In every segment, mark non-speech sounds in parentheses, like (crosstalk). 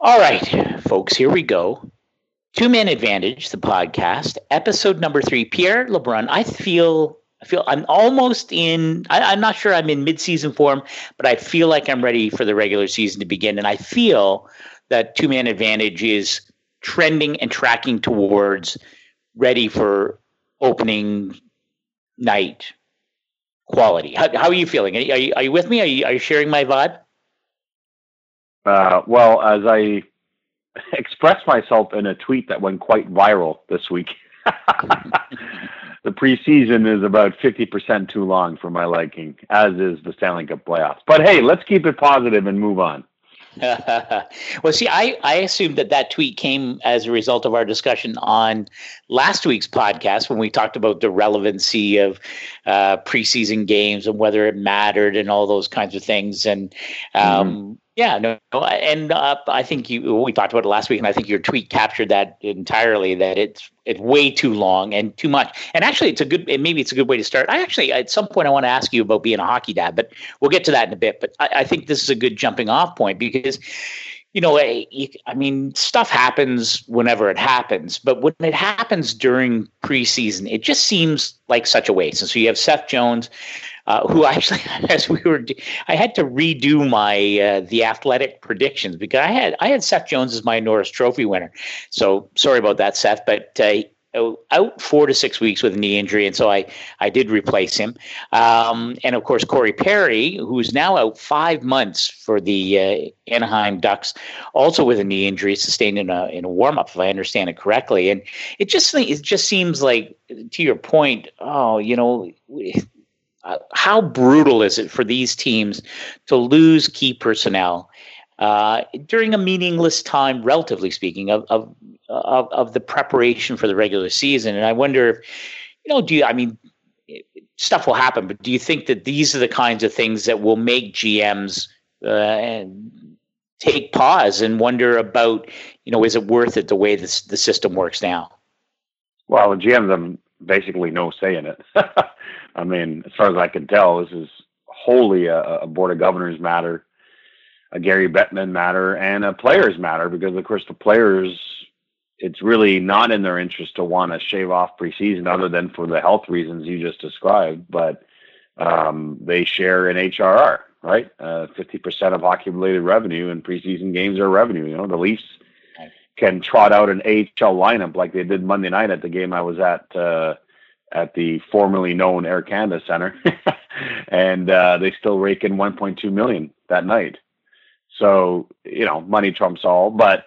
All right, folks, here we go. Two Man Advantage, the podcast, episode number three. Pierre LeBrun. I feel, I feel, I'm almost in. I, am not sure I'm in mid-season form, but I feel like I'm ready for the regular season to begin, and I feel that Two Man Advantage is trending and tracking towards ready for opening night quality. How, how are you feeling? Are you, are you with me? Are you, are you sharing my vibe? Uh, well, as I (laughs) expressed myself in a tweet that went quite viral this week, (laughs) the preseason is about 50% too long for my liking, as is the Stanley Cup playoffs. But hey, let's keep it positive and move on. (laughs) well, see, I, I assumed that that tweet came as a result of our discussion on last week's podcast when we talked about the relevancy of uh, preseason games and whether it mattered and all those kinds of things. And um, mm-hmm. Yeah, no, and uh, I think you we talked about it last week, and I think your tweet captured that entirely. That it's it's way too long and too much. And actually, it's a good maybe it's a good way to start. I actually at some point I want to ask you about being a hockey dad, but we'll get to that in a bit. But I, I think this is a good jumping off point because you know, I, I mean, stuff happens whenever it happens, but when it happens during preseason, it just seems like such a waste. And so you have Seth Jones, uh, who actually, (laughs) as we were, I had to redo my uh, the athletic predictions because I had I had Seth Jones as my Norris Trophy winner. So sorry about that, Seth, but. Uh, out four to six weeks with a knee injury, and so I I did replace him. Um, and of course, Corey Perry, who's now out five months for the uh, Anaheim Ducks, also with a knee injury sustained in a in a warm up, if I understand it correctly. And it just it just seems like, to your point, oh, you know, how brutal is it for these teams to lose key personnel uh, during a meaningless time, relatively speaking, of, of, of of the preparation for the regular season? And I wonder if you know, do you? I mean, stuff will happen, but do you think that these are the kinds of things that will make GMs uh, take pause and wonder about, you know, is it worth it the way this the system works now? Well, the GMs have basically no say in it. (laughs) I mean, as far as I can tell, this is wholly a, a board of governors matter, a Gary Bettman matter, and a players matter because, of course, the players. It's really not in their interest to want to shave off preseason, other than for the health reasons you just described. But um, they share an HRR, right? Uh, fifty uh, percent of hockey related revenue in preseason games are revenue. You know, the Leafs can trot out an AHL lineup like they did Monday night at the game I was at uh, at the formerly known Air Canada Center, (laughs) and uh, they still rake in 1.2 million that night. So you know, money trumps all. But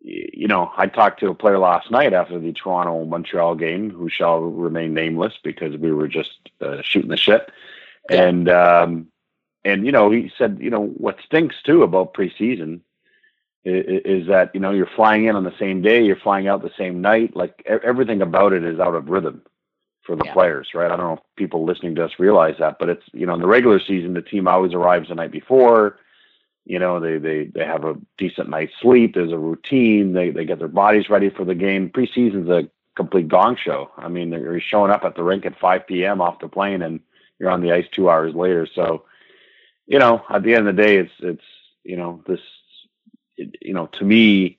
you know, I talked to a player last night after the Toronto Montreal game, who shall remain nameless because we were just uh, shooting the shit, and um, and you know, he said, you know, what stinks too about preseason is, is that you know you're flying in on the same day, you're flying out the same night, like everything about it is out of rhythm for the yeah. players, right? I don't know if people listening to us realize that, but it's you know in the regular season the team always arrives the night before. You know they they they have a decent night's sleep. There's a routine. They they get their bodies ready for the game. Preseason's a complete gong show. I mean they're showing up at the rink at 5 p.m. off the plane and you're on the ice two hours later. So you know at the end of the day it's it's you know this it, you know to me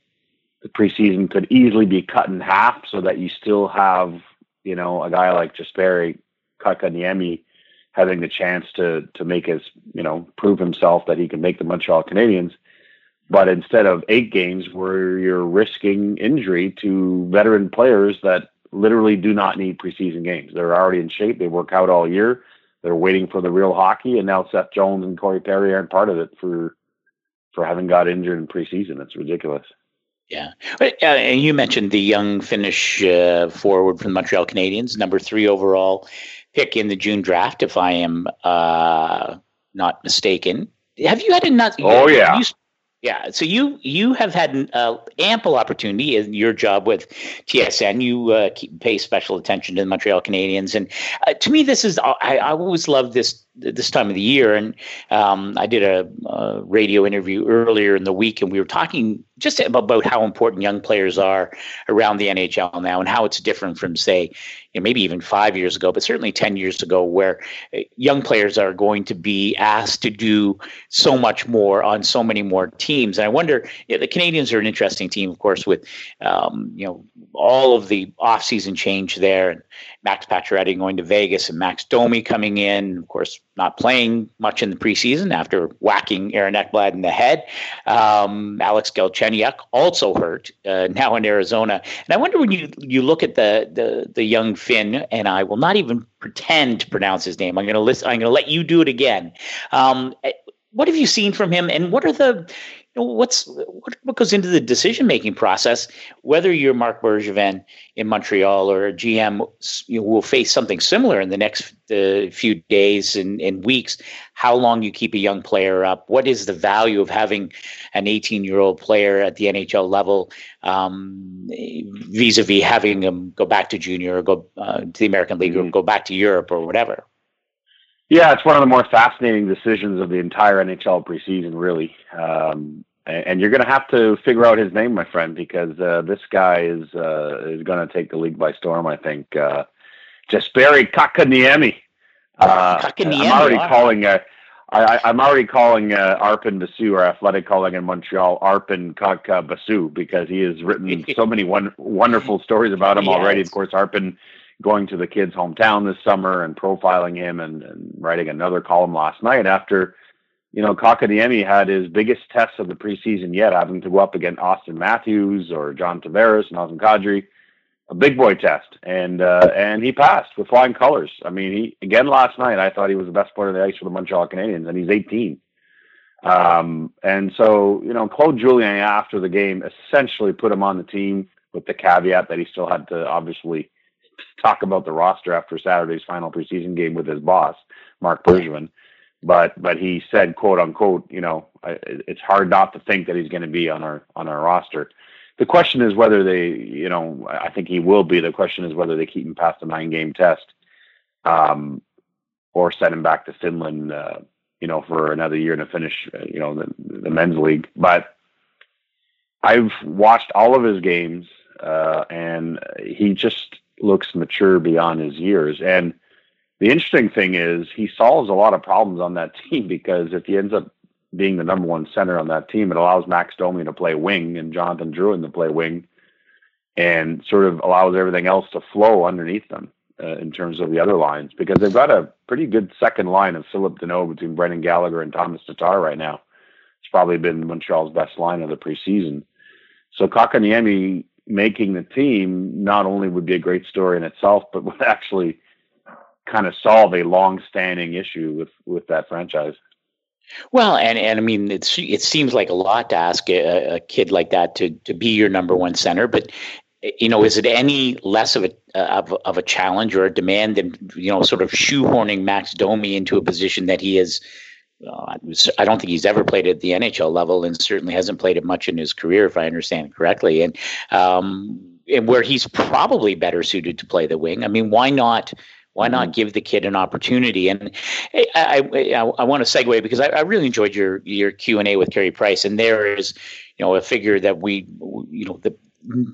the preseason could easily be cut in half so that you still have you know, a guy like Jesperi Kotkaniemi having the chance to to make his, you know, prove himself that he can make the Montreal Canadiens. But instead of eight games where you're risking injury to veteran players that literally do not need preseason games. They're already in shape. They work out all year. They're waiting for the real hockey, and now Seth Jones and Corey Perry aren't part of it for for having got injured in preseason. It's ridiculous. Yeah, uh, and you mentioned the young Finnish uh, forward from the Montreal Canadiens, number three overall pick in the June draft, if I am uh, not mistaken. Have you had enough? Oh yeah. You, yeah, so you you have had uh, ample opportunity in your job with TSN. You uh, keep, pay special attention to the Montreal Canadiens, and uh, to me, this is I, I always love this this time of the year, and um, I did a, a, radio interview earlier in the week, and we were talking just about how important young players are around the NHL now, and how it's different from, say, you know, maybe even five years ago, but certainly 10 years ago, where uh, young players are going to be asked to do so much more on so many more teams. And I wonder, you know, the Canadiens are an interesting team, of course, with, um, you know, all of the offseason change there, and Max Pacioretty going to Vegas and Max Domi coming in, of course, not playing much in the preseason after whacking Aaron Ekblad in the head. Um, Alex Galchenyuk also hurt uh, now in Arizona. And I wonder when you you look at the the the young Finn, and I will not even pretend to pronounce his name. I'm going to list. I'm going to let you do it again. Um, eh, what have you seen from him, and what are the know, what's what, goes into the decision making process? Whether you're Marc Bergevin in Montreal or a GM you know, will face something similar in the next uh, few days and, and weeks. How long you keep a young player up? What is the value of having an 18 year old player at the NHL level um, vis-a-vis having them go back to junior or go uh, to the American League mm-hmm. or go back to Europe or whatever? Yeah, it's one of the more fascinating decisions of the entire NHL preseason, really. Um, and you're going to have to figure out his name, my friend, because uh, this guy is uh, is going to take the league by storm. I think. Uh, Jesperi Kotkaniemi. Uh, I'm already calling. Uh, I, I'm already calling uh, Arpon Basu, or athletic calling in Montreal, Arpon Kaka Basu, because he has written (laughs) so many one, wonderful stories about him yes. already. Of course, Arpon going to the kid's hometown this summer and profiling him and, and writing another column last night after, you know, Kotkaniemi had his biggest test of the preseason yet, having to go up against Auston Matthews or John Tavares, and Nazem Kadri, a big boy test, and uh, and he passed with flying colors. I mean, he again last night. I thought he was the best player on the ice for the Montreal Canadiens, and he's 18. Um, and so, you know, Claude Julien after the game essentially put him on the team with the caveat that he still had to obviously talk about the roster after Saturday's final preseason game with his boss, Marc Bergevin. But but he said, quote unquote, you know, it's hard not to think that he's going to be on our on our roster. The question is whether they, you know, I think he will be. The question is whether they keep him past the nine game test, um, or send him back to Finland, uh, you know, for another year to finish, you know, the, the men's league. But I've watched all of his games, uh, and he just looks mature beyond his years. And the interesting thing is he solves a lot of problems on that (laughs) team because if he ends up being the number one center on that team, it allows Max Domi to play wing and Jonathan Drouin to play wing and sort of allows everything else to flow underneath them uh, in terms of the other lines because they've got a pretty good second line of Phillip Danault between Brendan Gallagher and Tomas Tatar right now. It's probably been Montreal's best line of the preseason. So Kotkaniemi making the team not only would be a great story in itself, but would actually kind of solve a long-standing issue with with that franchise. Well, and and I mean, it's it seems like a lot to ask a, a kid like that to to be your number one center, but you know, is it any less of a of, of a challenge or a demand than you know, sort of shoehorning Max Domi into a position that he is uh, I don't think he's ever played at the NHL level, and certainly hasn't played it much in his career, if I understand correctly. And um, and where he's probably better suited to play the wing. I mean, why not? Why not mm-hmm. give the kid an opportunity? And I, I, I, I want to segue because I, I, really enjoyed your your Q and A with Carey Price, and there is, you know, a figure that we, you know, the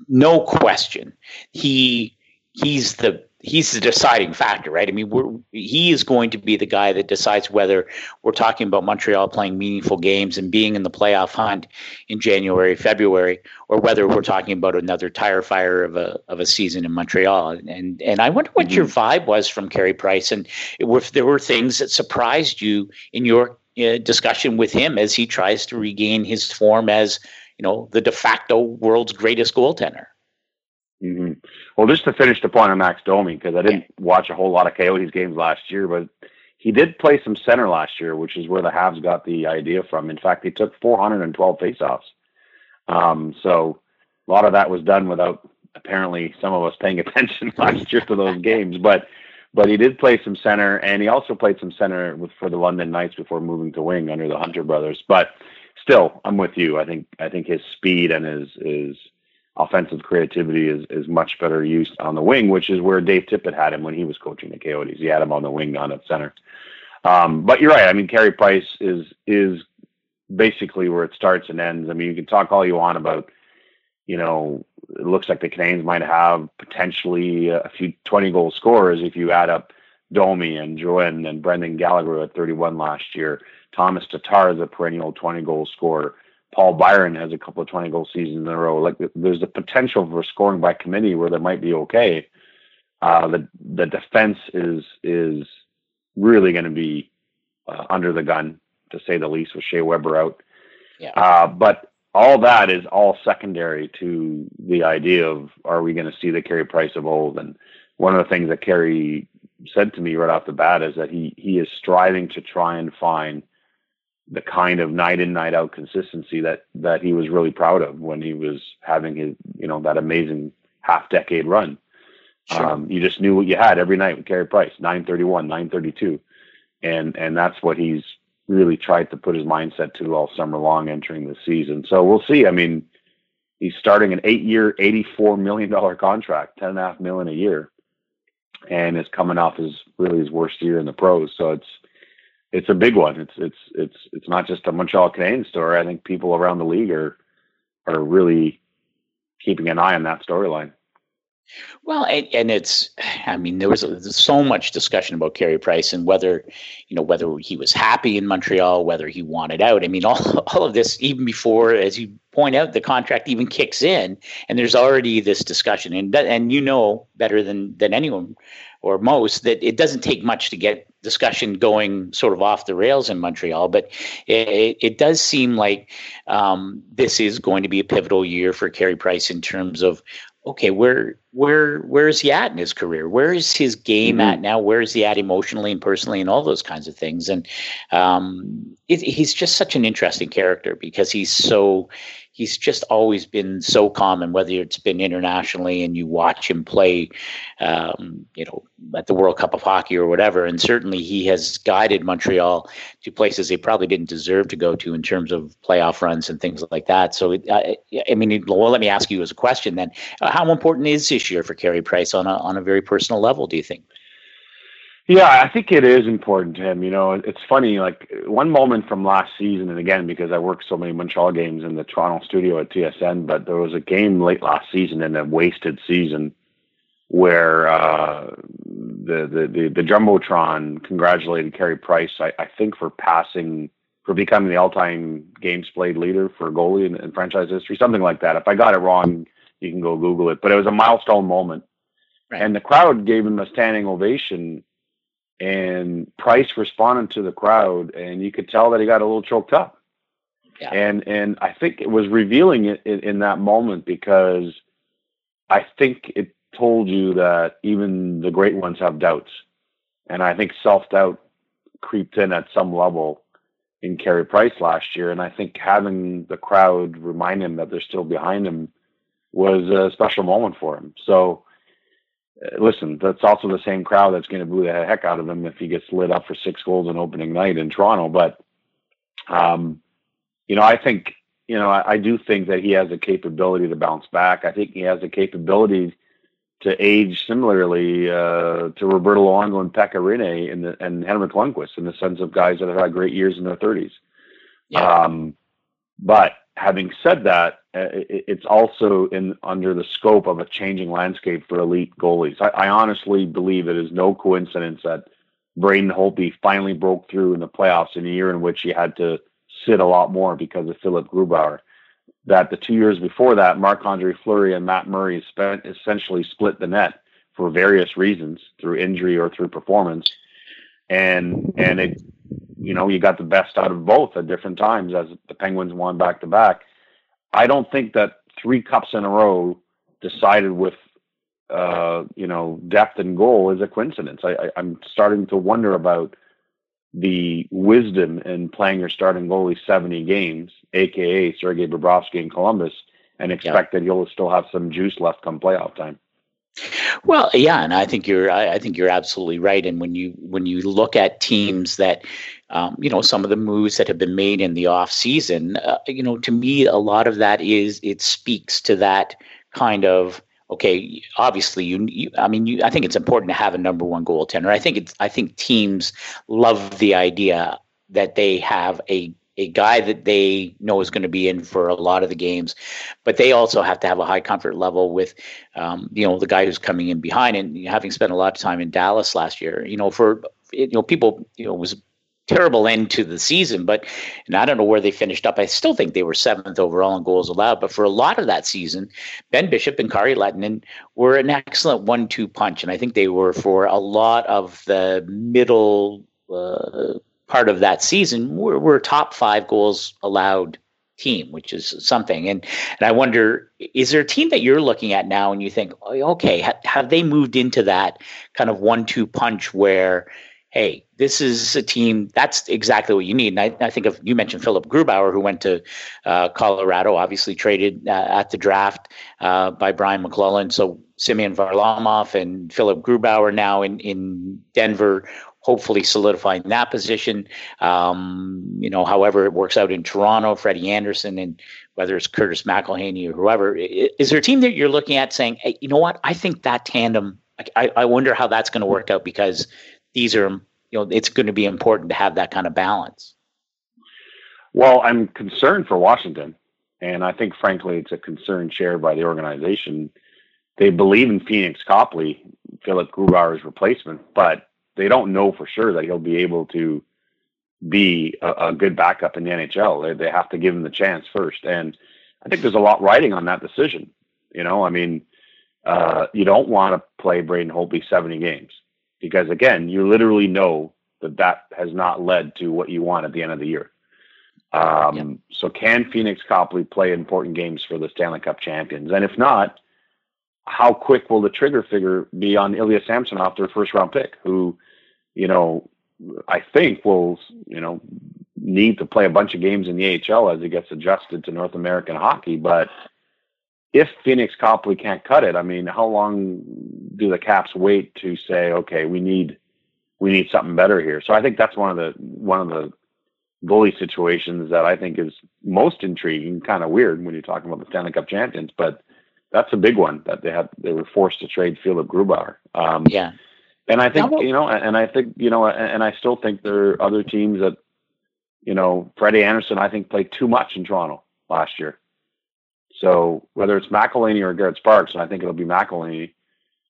no question, he he's the he's the deciding factor, right? I mean, we're, he is going to be the guy that decides whether we're talking about Montreal playing meaningful games and being in the playoff hunt in January, February, or whether we're talking about another tire fire of a of a season in Montreal. And and I wonder what mm-hmm. your vibe was from Carey Price, and if there were things that surprised you in your uh, discussion with him as he tries to regain his form as you know the de facto world's greatest goaltender. Well, just to finish the point on Max Domi, because I didn't watch a whole lot of Coyotes games last year, but he did play some center last year, which is where the Habs got the idea from. In fact, he took 412 faceoffs. Um, so a lot of that was done without apparently some of us paying (laughs) attention last year to those games. But but he did play some center, and he also played some center with for the London Knights before moving to wing under the Hunter brothers. But still, I'm with you. I think I think his speed and his his offensive creativity is, is much better used on the wing, which is where Dave Tippett had him when he was coaching the Coyotes. He had him on the wing, not at center. Um, but you're right. I mean, Carey Price is is basically where it starts and ends. I mean, you can talk all you want about, you know, it looks like the Canadiens might have potentially a few 20 goal scorers if you add up Domi and Drouin and Brendan Gallagher at 31 last year. Tomas Tatar is a perennial 20 goal scorer. Paul Byron has a couple of 20 goal seasons in a row. Like there's the potential for scoring by committee where they might be okay. Uh, the the defense is is really going to be uh, under the gun to say the least with Shea Weber out. Yeah. Uh, but all that is all secondary to the idea of are we going to see the Carey Price of old? And one of the things that Carey said to me right off the bat is that he he is striving to try and find the kind of night in night out consistency that that he was really proud of when he was having his you know that amazing half decade run. Sure. Um, you just knew what you had every night with Carey Price, nine thirty one, nine thirty two, and and that's what he's really tried to put his mindset to all summer long entering the season. So we'll see. I mean, he's starting an eight year, eighty four million dollar contract, ten and a half million a year and is coming off his really his worst year in the pros. So it's it's a big one. It's it's it's it's not just a Montreal Canadiens story. I think people around the league are are really keeping an eye on that storyline. Well, and, and, it's, I mean, there was so much discussion about Carey Price and whether, you know, whether he was happy in Montreal, whether he wanted out. I mean, (laughs) all, all of this, even before, as you point out, the contract even kicks in, and there's already this discussion. And, and you know better than, than anyone or most that it doesn't take much to get discussion going sort of off the rails in Montreal. But it, it does seem like um, this is going to be a pivotal year for Carey Price in terms of okay, where where where is he at in his career? Where is his game mm-hmm. at now? Where is he at emotionally and personally, and all those kinds of things? And um, it, he's just such an interesting character because he's so he's just always been so common, whether it's been internationally and you watch him play, um, you know, at the World Cup of Hockey or whatever. And certainly he has guided Montreal to places they probably didn't deserve to go to in terms of playoff runs and things like that. So, I, I, mean, well, let me ask you as a question then: uh, How important is this year for Carey Price on a on a very personal level? Do you think? Yeah, I think it is important to him. You know, it's funny, like one moment from last season, and again, because I worked so many Montreal games in the Toronto studio at TSN, but there was a game late last season in a wasted season where uh, the, the, the, the Jumbotron congratulated Carey Price, I, I think, for passing, for becoming the all time games played leader for a goalie in, in franchise history, something like that. If I got it wrong, you can go Google it. But it was a milestone moment. Right. And the crowd gave him a standing ovation and Price responded to the crowd, and you could tell that he got a little choked up. Yeah. And and I think it was revealing it in, in that moment because I think it told you that even the great ones have doubts, and I think self doubt creeped in at some level in Carey Price last year, and I think having the crowd remind him that they're still behind him was a special moment for him. So listen, that's also the same crowd that's going to boo the heck out of him if he gets lit up for six goals on opening night in Toronto. But, um, you know, I think, you know, I, I, do think that he has the capability to bounce back. I think he has the capability to age similarly uh, to Roberto Luongo and Pekka Rinne and, the, and Henrik Lundqvist in the sense of guys that have had great years in their 30s. Yeah. Um, but having said that, uh, it's also in under the scope of a changing landscape for elite goalies. I, I honestly believe it is no coincidence that Braden Holtby finally broke through in the playoffs in a year in which he had to sit a lot more because of Philipp Grubauer. That the two years before that, Marc Andre Fleury and Matt Murray spent essentially split the net for various reasons, through injury or through performance, and and it you know, you got the best out of both at different times as the Penguins won back to back. I don't think that three cups in a row decided with, uh, you know, depth and goal is a coincidence. I, I'm starting to wonder about the wisdom in playing your starting goalie 70 games, aka Sergei Bobrovsky in Columbus, and expect yeah. that you'll still have some juice left come playoff time. Well, yeah, and I think you're I, I, think you're absolutely right. And when you when you look at teams that, um, you know, some of the moves that have been made in the off season, uh, you know, to me, a lot of that is it speaks to that kind of okay, obviously you, you I mean, you, I think it's important to have a number one goaltender. I think it's, I think teams love the idea that they have a a guy that they know is going to be in for a lot of the games, but they also have to have a high comfort level with, um, you know, the guy who's coming in behind. And having spent a lot of time in Dallas last year, you know, for you know people, you know, it was terrible end to the season, but and I don't know where they finished up. I still think they were seventh overall in goals allowed. But for a lot of that season, Ben Bishop and Kari Lehtonen were an excellent one-two punch, and I think they were for a lot of the middle uh, part of that season. We're, we're top five goals allowed team, which is something. And and I wonder, is there a team that you're looking at now and you think, okay, ha- have they moved into that kind of one-two punch where hey, this is a team that's exactly what you need. And I, I think of you mentioned Philipp Grubauer, who went to uh, Colorado, obviously traded uh, at the draft uh, by Brian MacLellan. So Semyon Varlamov and Philipp Grubauer now in in Denver. Hopefully solidifying that position. Um, you know, however it works out in Toronto, Freddie Andersen and whether it's Curtis McElhinney or whoever. Is there a team that you're looking at saying, hey, you know what? I think that tandem. I, I wonder how that's going to work out because these are you know it's going to be important to have that kind of balance. Well, I'm concerned for Washington, and I think frankly it's a concern shared by the organization. They believe in Pheonix Copley, Philipp Grubauer's replacement, but they don't know for sure that he'll be able to be a, a good backup in the NHL. They, they have to give him the chance first, and I think there's a lot riding on that decision. You know, I mean, uh, you don't want to play Braden Holtby 70 games because again, you literally know that that has not led to what you want at the end of the year. Um, yep. So can Pheonix Copley play important games for the Stanley Cup champions? And if not, how quick will the trigger figure be on Ilya Samsonov, their first round pick, who, you know, I think will, you know, need to play a bunch of games in the AHL as he gets adjusted to North American hockey. But if Pheonix Copley can't cut it, I mean, how long do the Caps wait to say, okay, we need we need something better here? So I think that's one of the one of the goalie situations that I think is most intriguing. Kind of weird when you're talking about the Stanley Cup champions, but that's a big one that they had. They were forced to trade Philipp Grubauer. Um, yeah, and I think you know, and I think you know, and I still think there are other teams that, you know, Freddie Andersen I think played too much in Toronto last year. So whether it's McElhinney or Garrett Sparks, and I think it'll be McElhinney,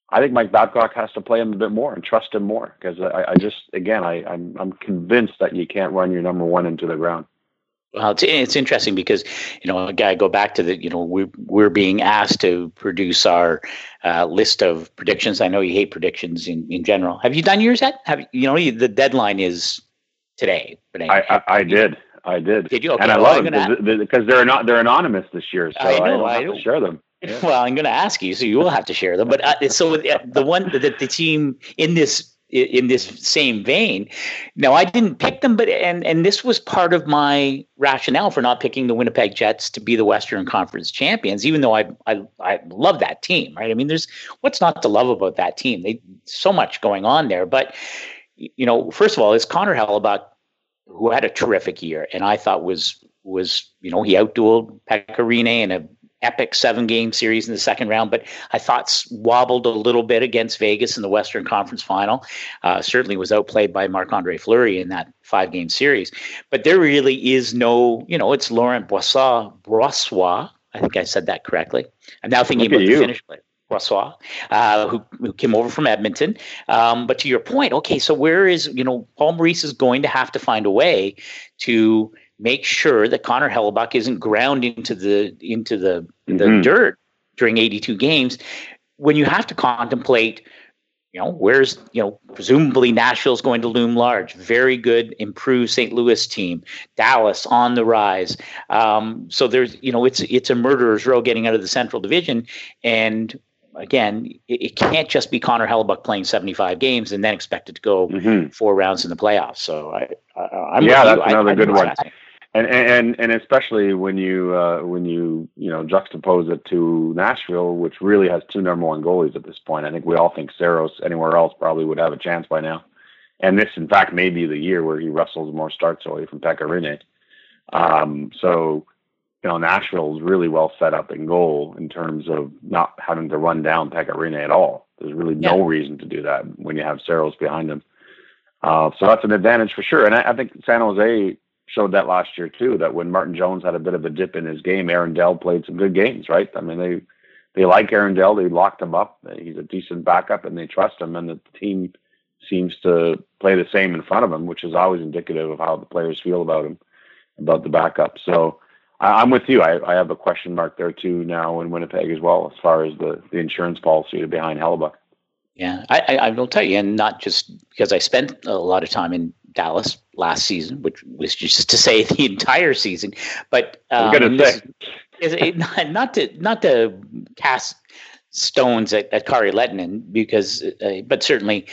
I think Mike Babcock has to play him a bit more and trust him more because I, I, just again I, I'm I'm convinced that you can't run your number one into the ground. Well, it's, it's interesting because you know, again, I go back to the you know we're we're being asked to produce our uh, list of predictions. I know you hate predictions in, in general. Have you done yours yet? Have you know the deadline is today? But I, I, I did. I did. Did you? Okay. And I well, love them because they're not they're anonymous this year, so I, know, I don't have to share them. Yeah. (laughs) Well, I'm going to ask you, so you will have to share them. But uh, so the one that the team in this in this same vein. Now, I didn't pick them, but and and this was part of my rationale for not picking the Winnipeg Jets to be the Western Conference champions, even though I I I love that team, right? I mean, there's what's not to love about that team? They so much going on there, but you know, first of all, is Connor Hellebuyck who had a terrific year, and I thought was was you know he outdueled Pekka Rinne in a epic seven game series in the second round, but I thought wobbled a little bit against Vegas in the Western Conference final. Uh, certainly was outplayed by Marc Andre Fleury in that five game series. But there really is no, you know, it's Laurent Boissois, Brossoit. I think I said that correctly. I'm now thinking Look about the Finnish player. Brossoit, uh, who, who came over from Edmonton. Um, but to your point, okay, so where is, you know, Paul Maurice is going to have to find a way to make sure that Connor Hellebuyck isn't ground into the into the mm-hmm. the dirt during 82 games when you have to contemplate you know where's you know presumably Nashville's going to loom large very good improved St. Louis team Dallas on the rise um, so there's you know it's it's a murderer's row getting out of the central division and again, it, it, can't just be Connor Hellebuyck playing 75 games and then expected to go mm-hmm. four rounds in the playoffs. So I, I am yeah, that's another I, good one. And, and and especially when you uh, when you you know juxtapose it to Nashville, which really has two number one goalies at this point. I think we all think Saros anywhere else probably would have a chance by now. And this, in fact, may be the year where he wrestles more starts away from Pekka Um, so you know, Nashville is really well set up in goal in terms of not having to run down Pekka at all. There's really yeah. no reason to do that when you have Saros behind him. Uh, so that's an advantage for sure. And I, I, think San Jose showed that last year too. That when Martin Jones had a bit of a dip in his game, Aaron Dell played some good games. Right? I mean, they they like Aaron Dell. They locked him up. He's a decent backup, and they trust him. And the team seems to play the same in front of him, which is always indicative of how the players feel about him, about the backup. So I, am with you. I, I have a question mark there too now in Winnipeg as well, as far as the, the insurance policy behind Hellebuyck. Yeah, I, I, I will tell you, and not just because I spent a lot of time in Dallas last season, which was just to say (laughs) the entire season. But um, I'm gonna say, is, it, (laughs) not, not to not to cast stones at, at Kari Lehtonen because, uh, but certainly,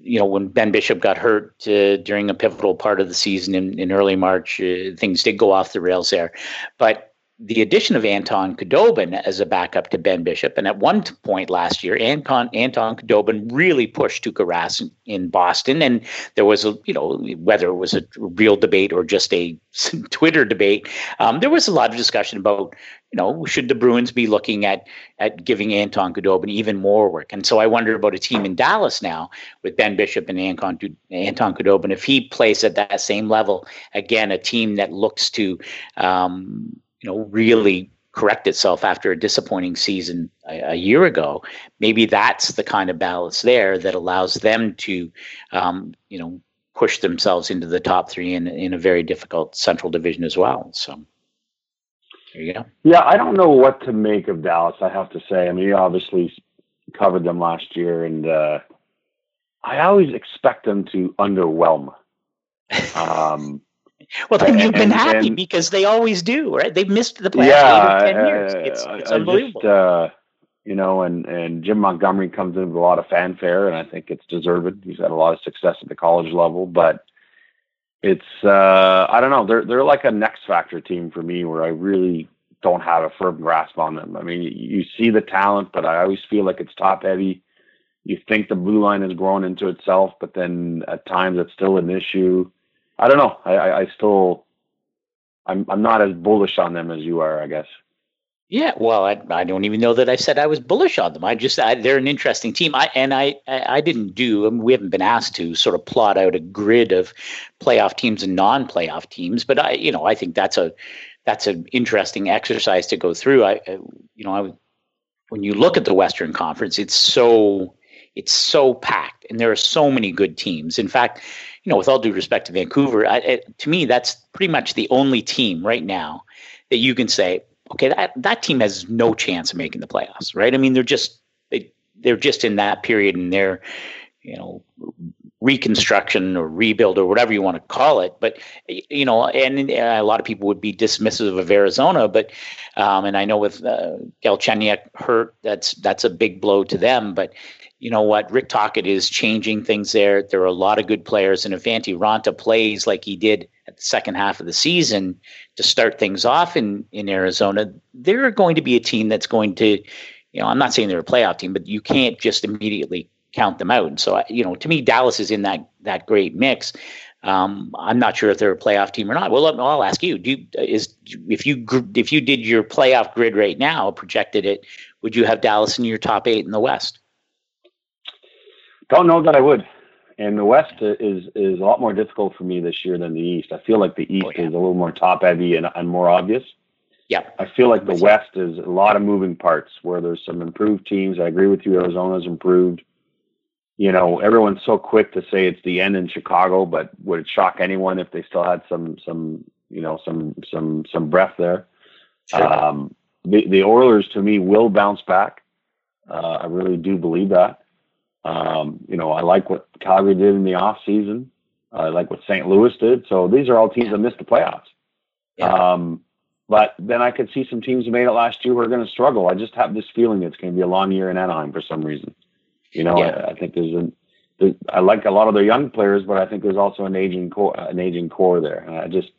you know, when Ben Bishop got hurt uh, during a pivotal part of the season in, in early March, uh, things did go off the rails there. But the addition of Anton Khudobin as a backup to Ben Bishop, and at one point last year, Anton Anton Khudobin really pushed Tuukka Rask in, in Boston, and there was a you know whether it was a real debate or just a (laughs) Twitter debate, um, there was a lot of discussion about you know should the Bruins be looking at at giving Anton Khudobin even more work, and so I wonder about a team in Dallas now with Ben Bishop and Anton Anton Khudobin if he plays at that same level again, a team that looks to um, you know, really correct itself after a disappointing season a, a, year ago, maybe that's the kind of balance there that allows them to, um, you know, push themselves into the top three in, in a very difficult Central Division as well. So there you go. Yeah, I don't know what to make of Dallas. I have to say. I mean, you obviously covered them last year, and uh, I always expect them to underwhelm. (laughs) Um, well, then you've been and, happy and, because they always do, right? They've missed the playoffs yeah, eight or ten years. It's, it's unbelievable. Just, uh, you know, and and Jim Montgomery comes in with a lot of fanfare, and I think it's deserved. He's had a lot of success at the college level, but it's uh, I don't know. They're they're like a next factor team for me, where I really don't have a firm grasp on them. I mean, you, you see the talent, but I always feel like it's top heavy. You think the blue line has grown into itself, but then at times it's still an issue. I don't know. I, I, I still, I'm, I'm not as bullish on them as you are, I guess. Yeah, well, I, I don't even know that I said I was bullish on them. I just I, they're an interesting team. I and I I didn't do. I mean, we haven't been asked to sort of plot out a grid of playoff teams and non-playoff teams, but I you know I think that's a that's an interesting exercise to go through. I, I you know I when you look at the Western Conference, it's so it's so packed, and there are so many good teams. In fact, you know, with all due respect to Vancouver, I, it, to me, that's pretty much the only team right now that you can say, okay, that that team has no chance of making the playoffs, right? I mean, they're just they they're just in that period in their, you know, reconstruction or rebuild or whatever you want to call it. But you know, and a lot of people would be dismissive of Arizona, but um, and I know with uh, Galchenyuk hurt, that's that's a big blow to them. But you know what, Rick Tocchet is changing things there. There are a lot of good players, and if Antti Raanta plays like he did at the second half of the season to start things off in in Arizona, they're going to be a team that's going to, you know, I'm not saying they're a playoff team, but you can't just immediately count them out. And so, you know, to me, Dallas is in that that great mix. Um, I'm not sure if they're a playoff team or not. Well, I'll ask you: Do you, is if you if you did your playoff grid right now, projected it, would you have Dallas in your top eight in the West? Don't know that I would. And the West is is a lot more difficult for me this year than the East. I feel like the East oh, yeah. is a little more top heavy and, and more obvious. Yeah. I feel like the West is a lot of moving parts where there's some improved teams. I agree with you. Arizona's improved. You know, everyone's so quick to say it's the end in Chicago, but would it shock anyone if they still had some some you know some some some breath there? Sure. Um, the the Oilers to me will bounce back. Uh, I really do believe that. Um, you know, I like what Calgary did in the off season. I like what St. Louis did. So these are all teams that missed the playoffs. Yeah. Um, but then I could see some teams who made it last year who are going to struggle. I just have this feeling it's going to be a long year in Anaheim for some reason. You know, yeah. I, I, think there's an there, I like a lot of their young players, but I think there's also an aging core, an aging core there. And I just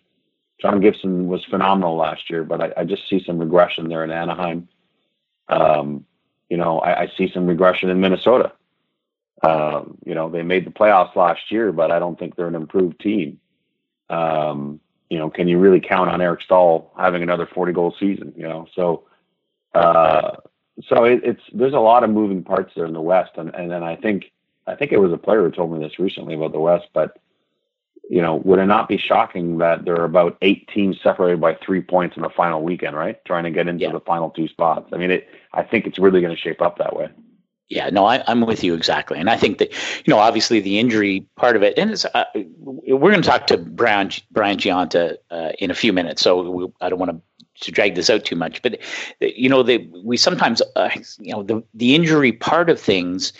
John Gibson was phenomenal last year, but I, I just see some regression there in Anaheim. Um, you know, I, I see some regression in Minnesota. Um, you know, they made the playoffs last year, but I don't think they're an improved team. Um, you know, can you really count on Eric Staal having another 40 goal season? You know, so uh, so it, it's there's a lot of moving parts there in the West, and and then I think I think it was a player who told me this recently about the West, but you know, would it not be shocking that there are about eight teams separated by three points in the final weekend, right? Trying to get into yeah. the final two spots. I mean, it. I think it's really going to shape up that way. Yeah, no, I, am with you exactly, and I think that you know, obviously, the injury part of it, and it's, uh, we're going to talk to Brian Brian Gionta uh, in a few minutes, so we, I don't want to to drag this out too much, but you know, we sometimes, uh, you know, the the injury part of things.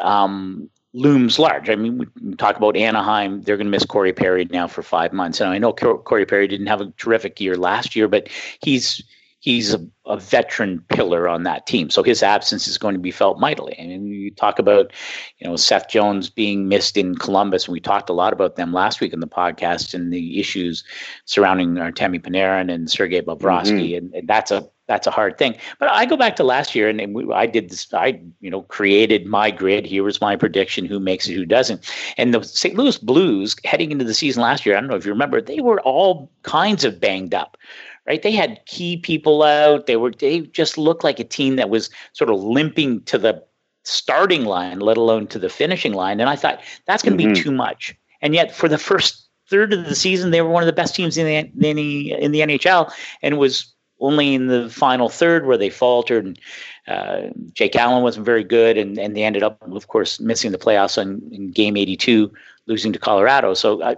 Um, looms large. I mean, we talk about Anaheim; they're going to miss Corey Perry now for five months. And I know Corey Perry didn't have a terrific year last year, but he's he's a, a, veteran pillar on that team. So his absence is going to be felt mightily. I mean, you talk about, you know, Seth Jones being missed in Columbus, and we talked a lot about them last week in the podcast and the issues surrounding Artemi Panarin and Sergei Bobrovsky, mm-hmm. and, and, that's a that's a hard thing. But I go back to last year, and, and we, I did this. I you know created my grid. Here was my prediction: who makes it, who doesn't. And the St. Louis Blues heading into the season last year, I don't know if you remember, they were all kinds of banged up right? They had key people out. They were they just looked like a team that was sort of limping to the starting line, let alone to the finishing line. And I thought that's going to mm-hmm. be too much. And yet, for the first third of the season, they were one of the best teams in the in the, in the NHL, and it was only in the final third where they faltered. And, uh, Jake Allen wasn't very good, and, and they ended up, of course, missing the playoffs on, in Game 82, losing to Colorado. So I,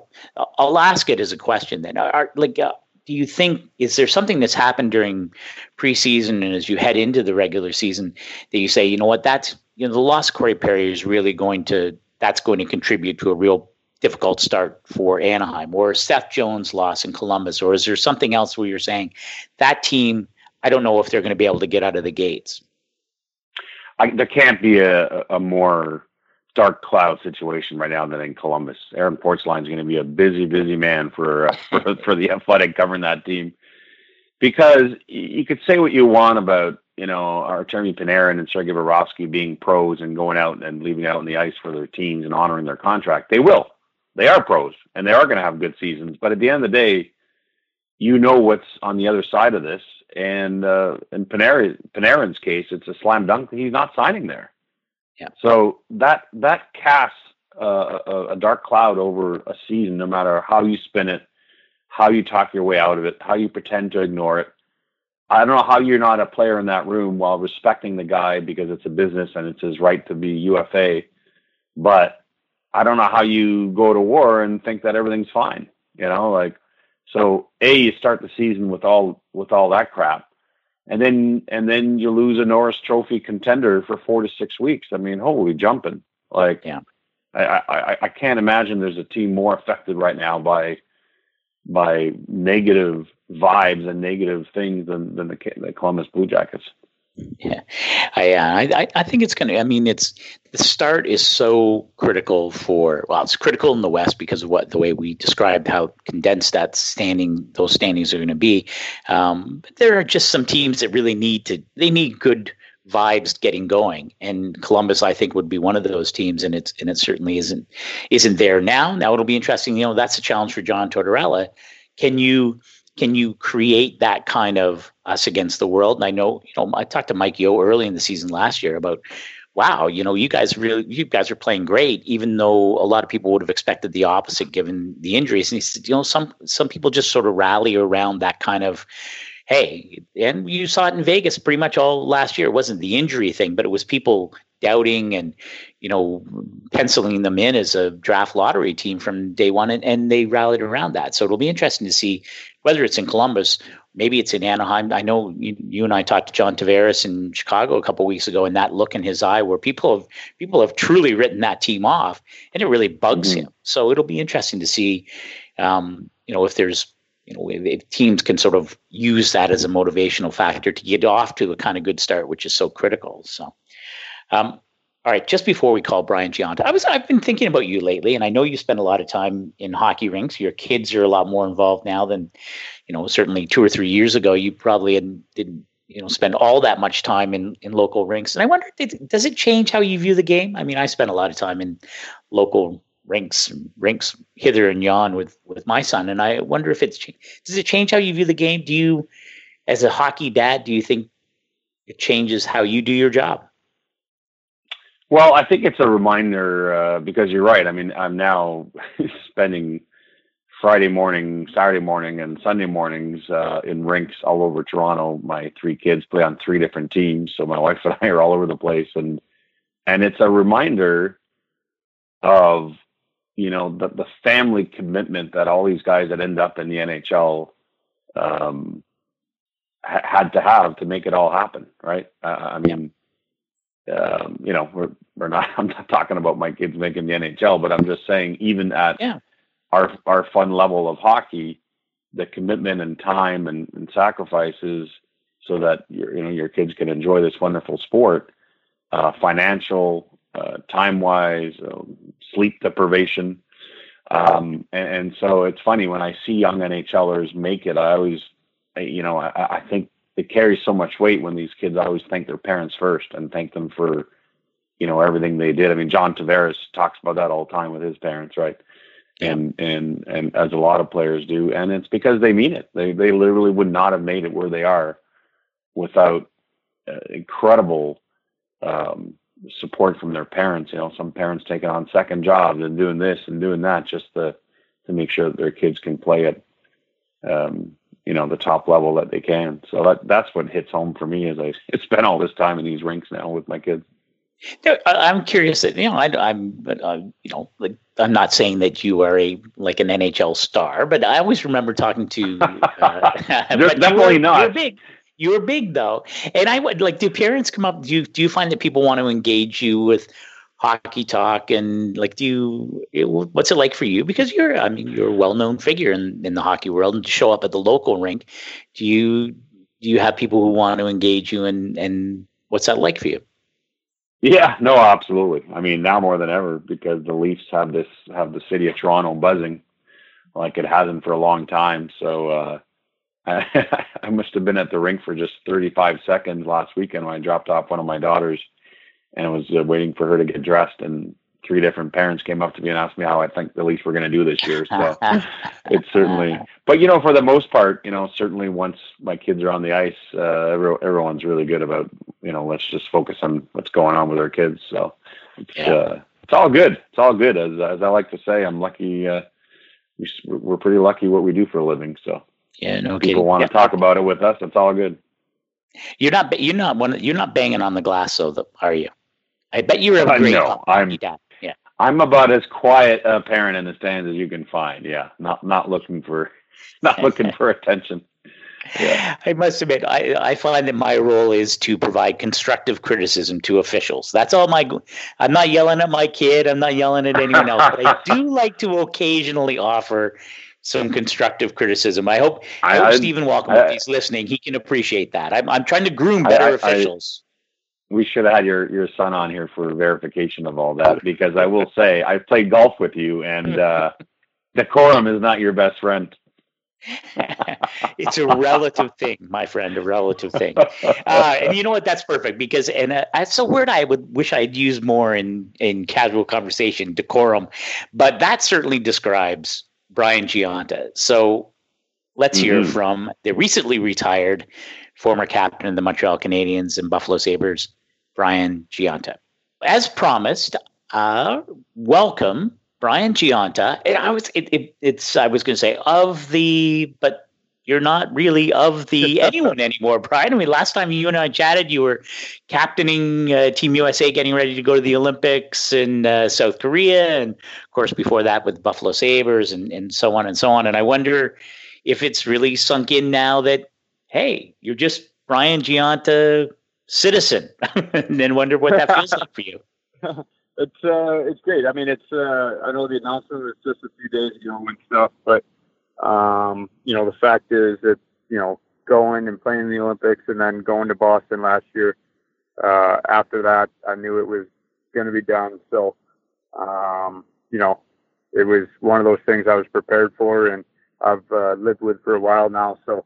will ask it as a question then. Are, like, uh, do you think is there something that's happened during preseason and as you head into the regular season that you say, you know what, that's you know the loss of Corey Perry is really going to that's going to contribute to a real difficult start for Anaheim or Seth Jones loss in Columbus, or is there something else where you're saying that team? I don't know if they're going to be able to get out of the gates. I, there can't be a, a more dark cloud situation right now than in Columbus. Aaron Portzline is going to be a busy, busy man for, uh, (laughs) for for the athletic covering that team because you could say what you want about you know our Artemi Panarin and Sergei Bobrovsky being pros and going out and leaving out on the ice for their teams and honoring their contract. They will. They are pros and they are going to have good seasons. But at the end of the day, you know what's on the other side of this. And uh, in Panarin, Panarin's case, it's a slam dunk. He's not signing there. Yeah. So that that casts uh, a, a dark cloud over a season, no matter how you spin it, how you talk your way out of it, how you pretend to ignore it. I don't know how you're not a player in that room while respecting the guy because it's a business and it's his right to be UFA. But I don't know how you go to war and think that everything's fine. You know, like so. A, you start the season with all with all that crap, and then and then you lose a Norris Trophy contender for four to six weeks. I mean, holy jumping! Like, yeah, I, I I can't imagine there's a team more affected right now by by negative vibes and negative things than than the, the Columbus Blue Jackets. Yeah, I, uh, I I think it's going to. I mean, it's the start is so critical for. Well, it's critical in the West because of what the way we described how condensed that standing those standings are going to be. Um, but there are just some teams that really need to. They need good vibes getting going, and Columbus, I think, would be one of those teams, and it's and it certainly isn't isn't there now. Now it'll be interesting. You know, that's a challenge for John Tortorella. Can you? can you create that kind of us against the world? And I know, you know, I talked to Mike Yeo early in the season last year about, wow, you know, you guys really, you guys are playing great, even though a lot of people would have expected the opposite given the injuries. And he said, you know, some some people just sort of rally around that kind of, hey, and you saw it in Vegas pretty much all last year. It wasn't the injury thing, but it was people doubting and you know penciling them in as a draft lottery team from day one and, and they rallied around that so it'll be interesting to see whether it's in Columbus, maybe it's in Anaheim. I know you, you and I talked to John Tavares in Chicago a couple weeks ago, and that look in his eye where people have people have truly written that team off, and it really bugs mm-hmm. him. So it'll be interesting to see, um, you know, if there's you know, if teams can sort of use that as a motivational factor to get off to a kind of good start, which is so critical. So, um, all right, just before we call Brian Gionta, I was I've been thinking about you lately, and I know you spend a lot of time in hockey rinks. Your kids are a lot more involved now than, you know, certainly two or three years ago. You probably didn't, you know, spend all that much time in in local rinks. And I wonder, does it change how you view the game? I mean, I spent a lot of time in local rinks rinks hither and yon with with my son, and I wonder if it's does it change how you view the game? Do you, as a hockey dad, do you think it changes how you do your job? Well, I think it's a reminder uh, because you're right. I mean, I'm now (laughs) spending Friday morning, Saturday morning, and Sunday mornings uh, in rinks all over Toronto. My three kids play on three different teams, so my (laughs) wife and I are all over the place, and and it's a reminder of you know the the family commitment that all these guys that end up in the NHL um, ha- had to have to make it all happen. Right? Uh, I mean. Um, you know, we're we're not. (laughs) I'm not talking about my kids making the NHL, but I'm just saying, even at yeah our our fun level of hockey, the commitment and time and, and sacrifices so that your you know your kids can enjoy this wonderful sport, uh, financial, uh, time wise, uh, sleep deprivation, um, and, and, so it's funny when I see young NHLers make it. I always, you know, I, I think it carries so much weight when these kids always thank their parents first and thank them for, you know, everything they did. I mean, John Tavares talks about that all the time with his parents, right? and and and as a lot of players do, and it's because they mean it. They they literally would not have made it where they are without uh, incredible um, support from their parents. You know, some parents taking on second jobs and doing this and doing that just to to make sure that their kids can play at um, you know the top level that they can. So that that's what hits home for me as I (laughs) spent all this time in these rinks now with my kids. I'm curious that you know I, am uh, you know like I'm not saying that you are a like an NHL star, but I always remember talking to. (laughs) Uh, (laughs) definitely you not. You're big. You are big though, and I would like. Do parents come up? Do you do you find that people want to engage you with hockey talk and like? Do you? It, what's it like for you? Because you're, I mean, you're a well known figure in in the hockey world, and to show up at the local rink, do you do you have people who want to engage you and and what's that like for you? Yeah, no, absolutely. I mean, now more than ever because the Leafs have this have the city of Toronto buzzing like it hasn't for a long time. So uh, I, (laughs) I must have been at the rink for just 35 seconds last weekend when I dropped off one of my daughters and I was uh, waiting for her to get dressed and three different parents came up to me and asked me how I think the Leafs were going to do this year. So (laughs) it's certainly, but you know, for the most part, you know, certainly once my kids are on the ice, uh, everyone's really good about, you know, let's just focus on what's going on with our kids. So it's, yeah. uh, it's all good. It's all good. As, as I like to say, I'm lucky. Uh, we, we're pretty lucky what we do for a living. So yeah, no people want to talk about it with us. It's all good. You're not, you're not one, you're not banging on the glass, though, are you? I bet you're a uh, great no, I'm, dad. I'm about as quiet a parent in the stands as you can find. Yeah, not not looking for (laughs) not looking for attention. Yeah. I must admit, I, I find that my role is to provide constructive criticism to officials. That's all my. I'm not yelling at my kid. I'm not yelling at anyone else. But I do (laughs) like to occasionally offer some constructive criticism. I hope, I, hope I, Stephen Walker, if he's listening, he can appreciate that. I'm, I'm trying to groom better officials we should have had your your son on here for verification of all that because I will say I've played golf with you and (laughs) uh, decorum is not your best friend. (laughs) it's a relative thing, my friend, a relative thing. Uh, and you know what? That's perfect because, and uh, that's a word I would wish I'd use more in in casual conversation, decorum. But that certainly describes Brian Gionta. So let's mm-hmm. hear from the recently retired former captain of the Montreal Canadiens and Buffalo Sabres, Brian Gionta. As promised, uh, welcome, Brian Gionta. And I was it, it, it's I was going to say of the, but you're not really of the (laughs) anyone anymore, Brian. I mean, last time you and I chatted, you were captaining uh, Team USA, getting ready to go to the Olympics in uh, South Korea, and of course before that with Buffalo Sabres and and so on and so on. And I wonder if it's really sunk in now that hey, you're just Brian Gionta citizen, (laughs) and then wonder what that feels like for you. (laughs) it's uh, it's great. I mean, it's uh, I know the announcement was just a few days ago and stuff, but um, you know, the fact is that you know going and playing the Olympics and then going to Boston last year. Uh, after that, I knew it was going to be done. So, um, you know, it was one of those things I was prepared for and I've uh, lived with for a while now. So,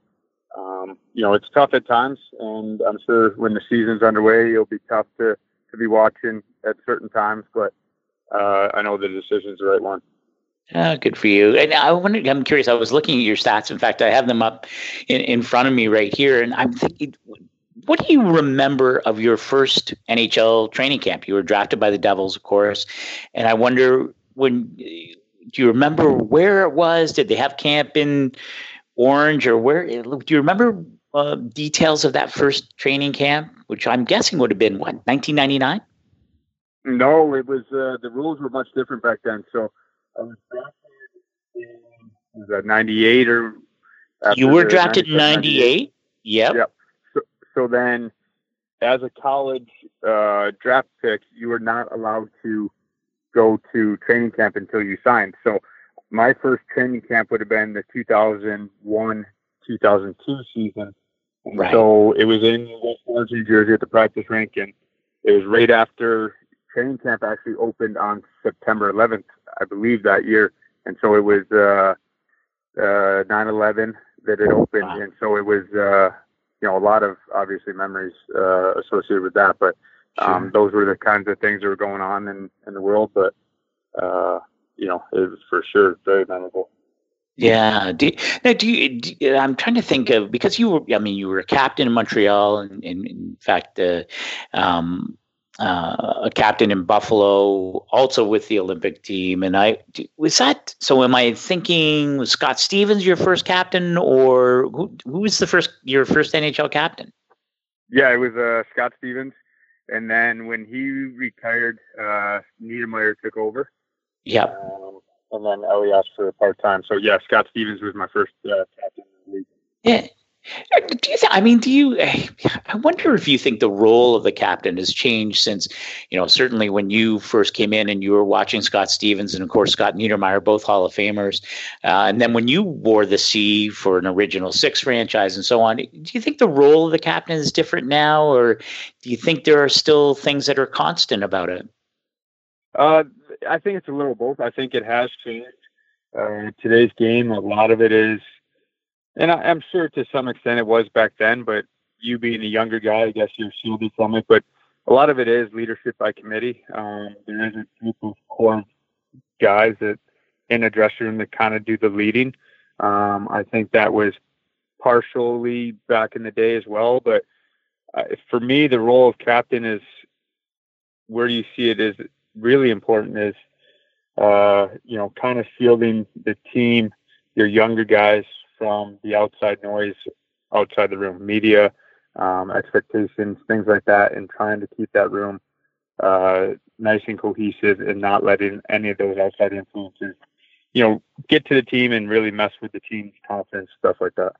um, you know, it's tough at times, and I'm sure when the season's underway, it'll be tough to to be watching at certain times. But uh, I know the decision's the right one. Oh, good for you. And I wonder, I'm curious. I was looking at your stats. In fact, I have them up in, in front of me right here, and I'm thinking, what do you remember of your first NHL training camp? You were drafted by the Devils, of course, and I wonder when. Do you remember where it was? Did they have camp in Orange, or where? Do you remember uh, details of that first training camp, which I'm guessing would have been what 1999? No, it was uh, the rules were much different back then. So I was drafted in was that 98 or you were drafted in 98? Yep. Yep. So, so then as a college uh, draft pick, you were not allowed to go to training camp until you signed. So my first training camp would have been the 2001 2002 season. Right. so it was in West Orange, New Jersey at the practice rink. And it was right after training camp actually opened on September 11th, I believe, that year. And so it was uh, uh, 9/11 that it opened, wow. and so it was uh, you know a lot of obviously memories uh, associated with that. But um, sure. those were the kinds of things that were going on in in the world. But uh, you know, it was for sure very memorable. Yeah. Do, now, do you? Do, I'm trying to think of because you were. I mean, you were a captain in Montreal, and, and in fact, uh, um, uh, a captain in Buffalo, also with the Olympic team. And I was that. So, am I thinking was Scott Stevens your first captain, or who, who was the first your first NHL captain? Yeah, it was uh, Scott Stevens. And then when he retired, uh, Niedermayer took over. Yep. Um, and then Elias for a part time. So yeah, Scott Stevens was my first uh, captain in the league. Yeah, do you think, I mean, do you, I wonder if you think the role of the captain has changed since, you know, certainly when you first came in and you were watching Scott Stevens and of course Scott Niedermayer, both Hall of Famers. Uh, and then when you wore the C for an original six franchise and so on, do you think the role of the captain is different now or do you think there are still things that are constant about it? Uh, I think it's a little both. I think it has changed. Uh, today's game, a lot of it is and I, am sure to some extent it was back then, but you being a younger guy, I guess you're shielded from it. But a lot of it is leadership by committee. Um, there is a group of core guys that in a dressing room that kind of do the leading. Um, I think that was partially back in the day as well. But uh, for me, the role of captain is where you see it is really important is, uh, you know, kind of shielding the team, your younger guys from the outside noise outside the room, media, um, expectations, things like that, and trying to keep that room uh, nice and cohesive and not letting any of those outside influences, you know, get to the team and really mess with the team's confidence, stuff like that.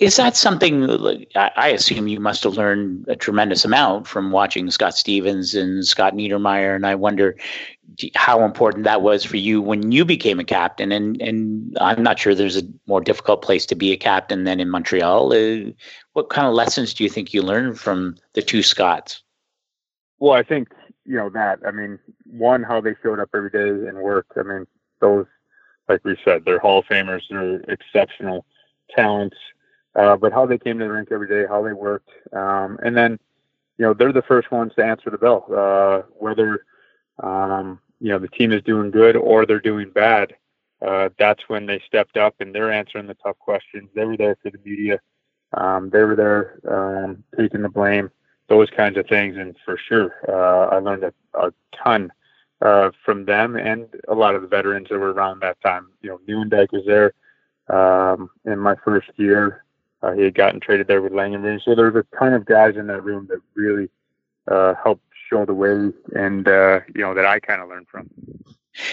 Is that something I assume you must have learned a tremendous amount from watching Scott Stevens and Scott Niedermayer, and I wonder how important that was for you when you became a captain. And and I'm not sure there's a more difficult place to be a captain than in Montreal. Uh, what kind of lessons do you think you learned from the two Scots? Well, I think you know that. I mean, one, how they showed up every day and worked. I mean, those, like we said, they're Hall of Famers. They're exceptional talents, uh, but how they came to the rink every day, how they worked, um, and then you know they're the first ones to answer the bell, uh, whether um, you know the team is doing good or they're doing bad. Uh, that's when they stepped up and they're answering the tough questions. They were there for the media. Um, they were there um, taking the blame, those kinds of things. And for sure, uh, I learned a, a ton uh, from them and a lot of the veterans that were around that time. You know, Nieuwendyk was there um, in my first year. Uh, he had gotten traded there with Langenbrunner. So there was a ton of guys in that room that really uh, helped show the way and, uh, you know, that I kind of learned from.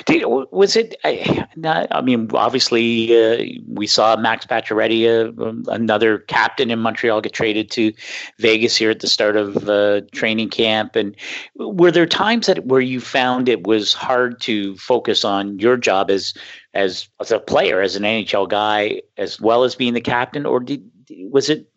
Did, was it? I, not, I mean, obviously, uh, we saw Max Pacioretty, uh, another captain in Montreal, get traded to Vegas here at the start of uh, training camp. And were there times that where you found it was hard to focus on your job as as as a player, as an NHL guy, as well as being the captain, or did was it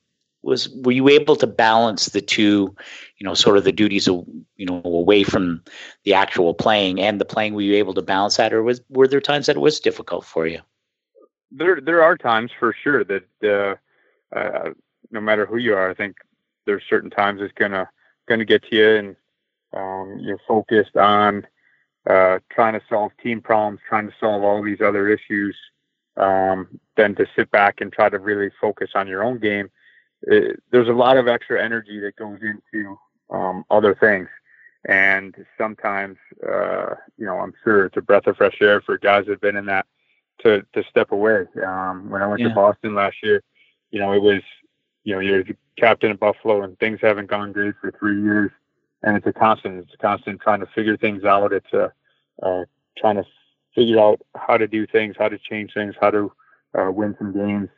was were you able to balance the two you know sort of the duties of you know away from the actual playing and the playing? Were you able to balance that or was were there times that it was difficult for you? There there are times for sure that uh, uh, no matter who you are i think there's certain times it's gonna gonna get to you and um, you're focused on uh, trying to solve team problems, trying to solve all these other issues, um, than to sit back and try to really focus on your own game. It, there's a lot of extra energy that goes into um, other things. And sometimes, uh, you know, I'm sure it's a breath of fresh air for guys that have been in that to, to step away. Um, when I went yeah. to Boston last year, you know, it was, you know, you're the captain of Buffalo and things haven't gone great for three years. And it's a constant, it's a constant trying to figure things out. It's a, uh, trying to figure out how to do things, how to change things, how to uh, win some games.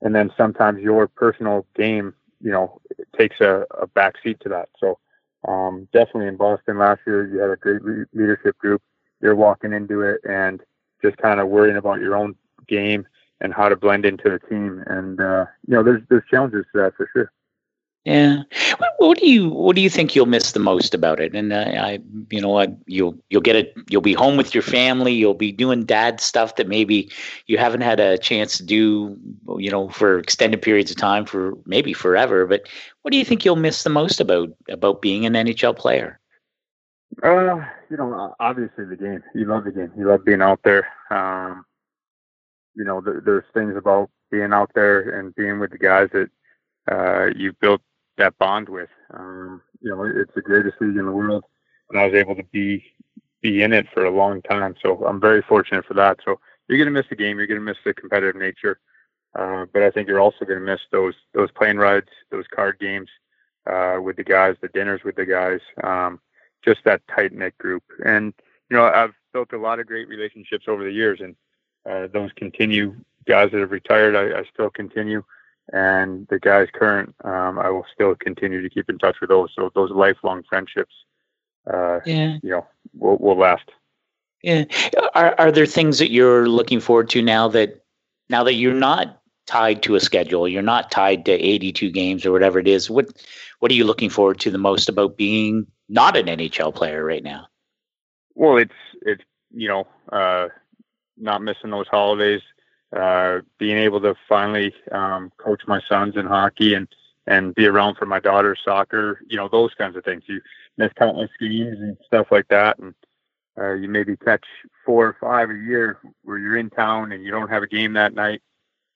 And then sometimes your personal game, you know, takes a, a back seat to that. So um, definitely in Boston last year, you had a great re- leadership group. You're walking into it and just kind of worrying about your own game and how to blend into the team. And uh, you know, there's there's challenges to that for sure. Yeah. What, what, do you What do you think you'll miss the most about it? And uh, I, you know, what you'll you'll get it. You'll be home with your family. You'll be doing dad stuff that maybe you haven't had a chance to do, you know, for extended periods of time for maybe forever. But what do you think you'll miss the most about about being an NHL player? Uh, you know, obviously the game. You love the game. You love being out there. Um, you know, th- there's things about being out there and being with the guys that uh, you built that bond with. Um, you know, it's the greatest league in the world, and I was able to be be in it for a long time. So I'm very fortunate for that. So you're going to miss the game. You're going to miss the competitive nature. Uh, but I think you're also going to miss those those plane rides, those card games uh, with the guys, the dinners with the guys, um, just that tight knit group. And you know, I've built a lot of great relationships over the years, and uh, those continue. Guys that have retired, I, I still continue and the guys current, um, I will still continue to keep in touch with those. So those lifelong friendships, uh, yeah. you know, will, will last. Yeah. Are are there things that you're looking forward to now that now that you're not tied to a schedule, you're not tied to 82 games or whatever it is? What what are you looking forward to the most about being not an NHL player right now? Well, it's it's you know uh, not missing those holidays uh, being able to finally um, coach my sons in hockey and and be around for my daughter's soccer, you know, those kinds of things. You miss countless games and stuff like that, and uh, you maybe catch four or five a year where you're in town and you don't have a game that night,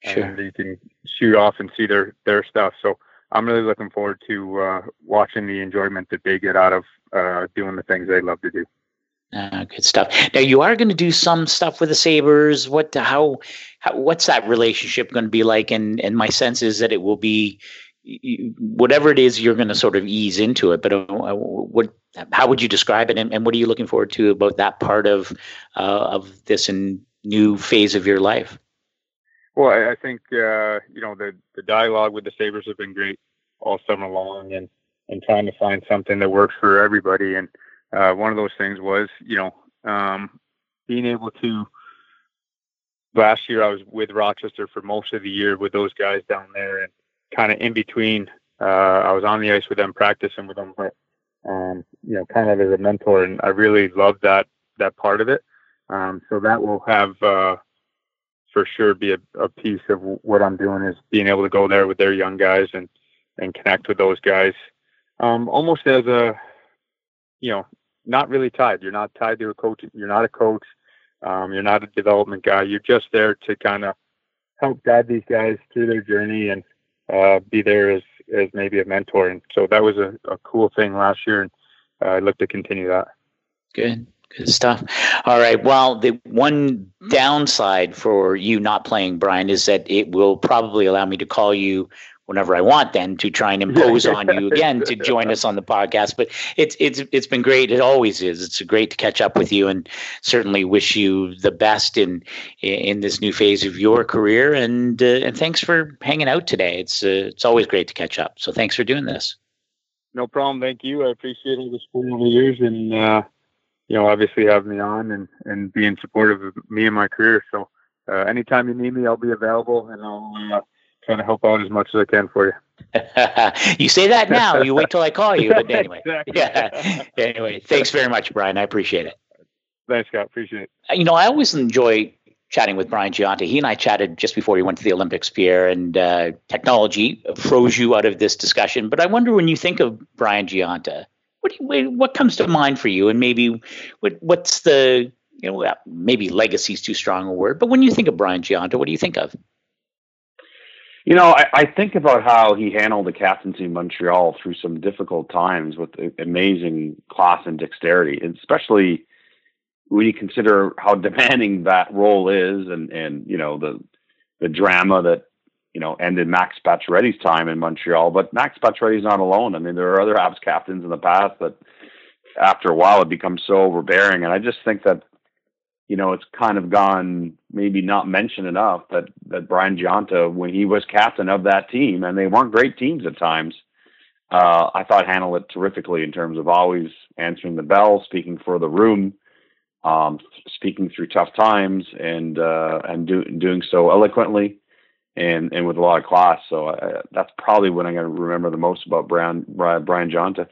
sure. and you can shoot off and see their their stuff. So I'm really looking forward to uh, watching the enjoyment that they get out of uh, doing the things they love to do. Uh, good stuff. Now you are going to do some stuff with the Sabres. What, how, how what's that relationship going to be like? And and my sense is that it will be whatever it is you're going to sort of ease into it. But uh, what, how would you describe it? And, and, what are you looking forward to about that part of uh, of this new phase of your life? Well, I, I think uh, you know the the dialogue with the Sabres have been great all summer long, and and trying to find something that works for everybody and uh, one of those things was, you know, um, being able to. Last year, I was with Rochester for most of the year with those guys down there, and kind of in between, uh, I was on the ice with them, practicing with them, but um, you know, kind of as a mentor, and I really love that that part of it. Um, so that will have uh, for sure be a, a piece of what I'm doing is being able to go there with their young guys and and connect with those guys, um, almost as a you know not really tied. You're not tied to a coach. You're not a coach. Um, you're not a development guy. You're just there to kind of help guide these guys through their journey and uh, be there as as maybe a mentor. And so that was a, a cool thing last year, and uh, I look to continue that. Good. Good stuff. All right. Well, the one downside for you not playing, Brian, is that it will probably allow me to call you whenever I want then to try and (laughs) impose on you again to join us on the podcast. But it's it's it's been great. It always is. It's great to catch up with you and certainly wish you the best in in this new phase of your career. And uh, and thanks for hanging out today. It's uh, it's always great to catch up. So thanks for doing this. No problem. Thank you. I appreciate all the support over the years and uh, you know obviously having me on and and being supportive of me and my career. So uh, anytime you need me, I'll be available and I'll uh, trying to help out as much as I can for you. (laughs) you say that now. You wait till I call you. But (laughs) anyway, exactly. yeah. (laughs) Anyway, thanks very much, Brian. I appreciate it. Thanks, Scott. Appreciate it. Uh, you know, I always enjoy chatting with Brian Gionta. He and I chatted just before he went to the Olympics, Pierre, and uh, technology froze you out of this discussion. But I wonder when you think of Brian Gionta, what you, what comes to mind for you, and maybe what what's the you know maybe legacy is too strong a word, but when you think of Brian Gionta, what do you think of? You know, I, I think about how he handled the captaincy in Montreal through some difficult times with amazing class and dexterity, especially when you consider how (laughs) demanding that role is, and and you know the the drama that you know ended Max Pacioretty's time in Montreal. But Max Pacioretty's not alone. I mean, there are other Habs captains in the past that after a while it becomes so overbearing, and I just think that you know, it's kind of gone maybe not mentioned enough that that Brian Gionta, when he was captain of that team, and they weren't great teams at times, uh, I thought handled it terrifically in terms of always answering the bell, speaking for the room, um, speaking through tough times, and uh, and do, doing so eloquently and and with a lot of class. So uh, that's probably what I'm going to remember the most about Brian Brian, Gionta.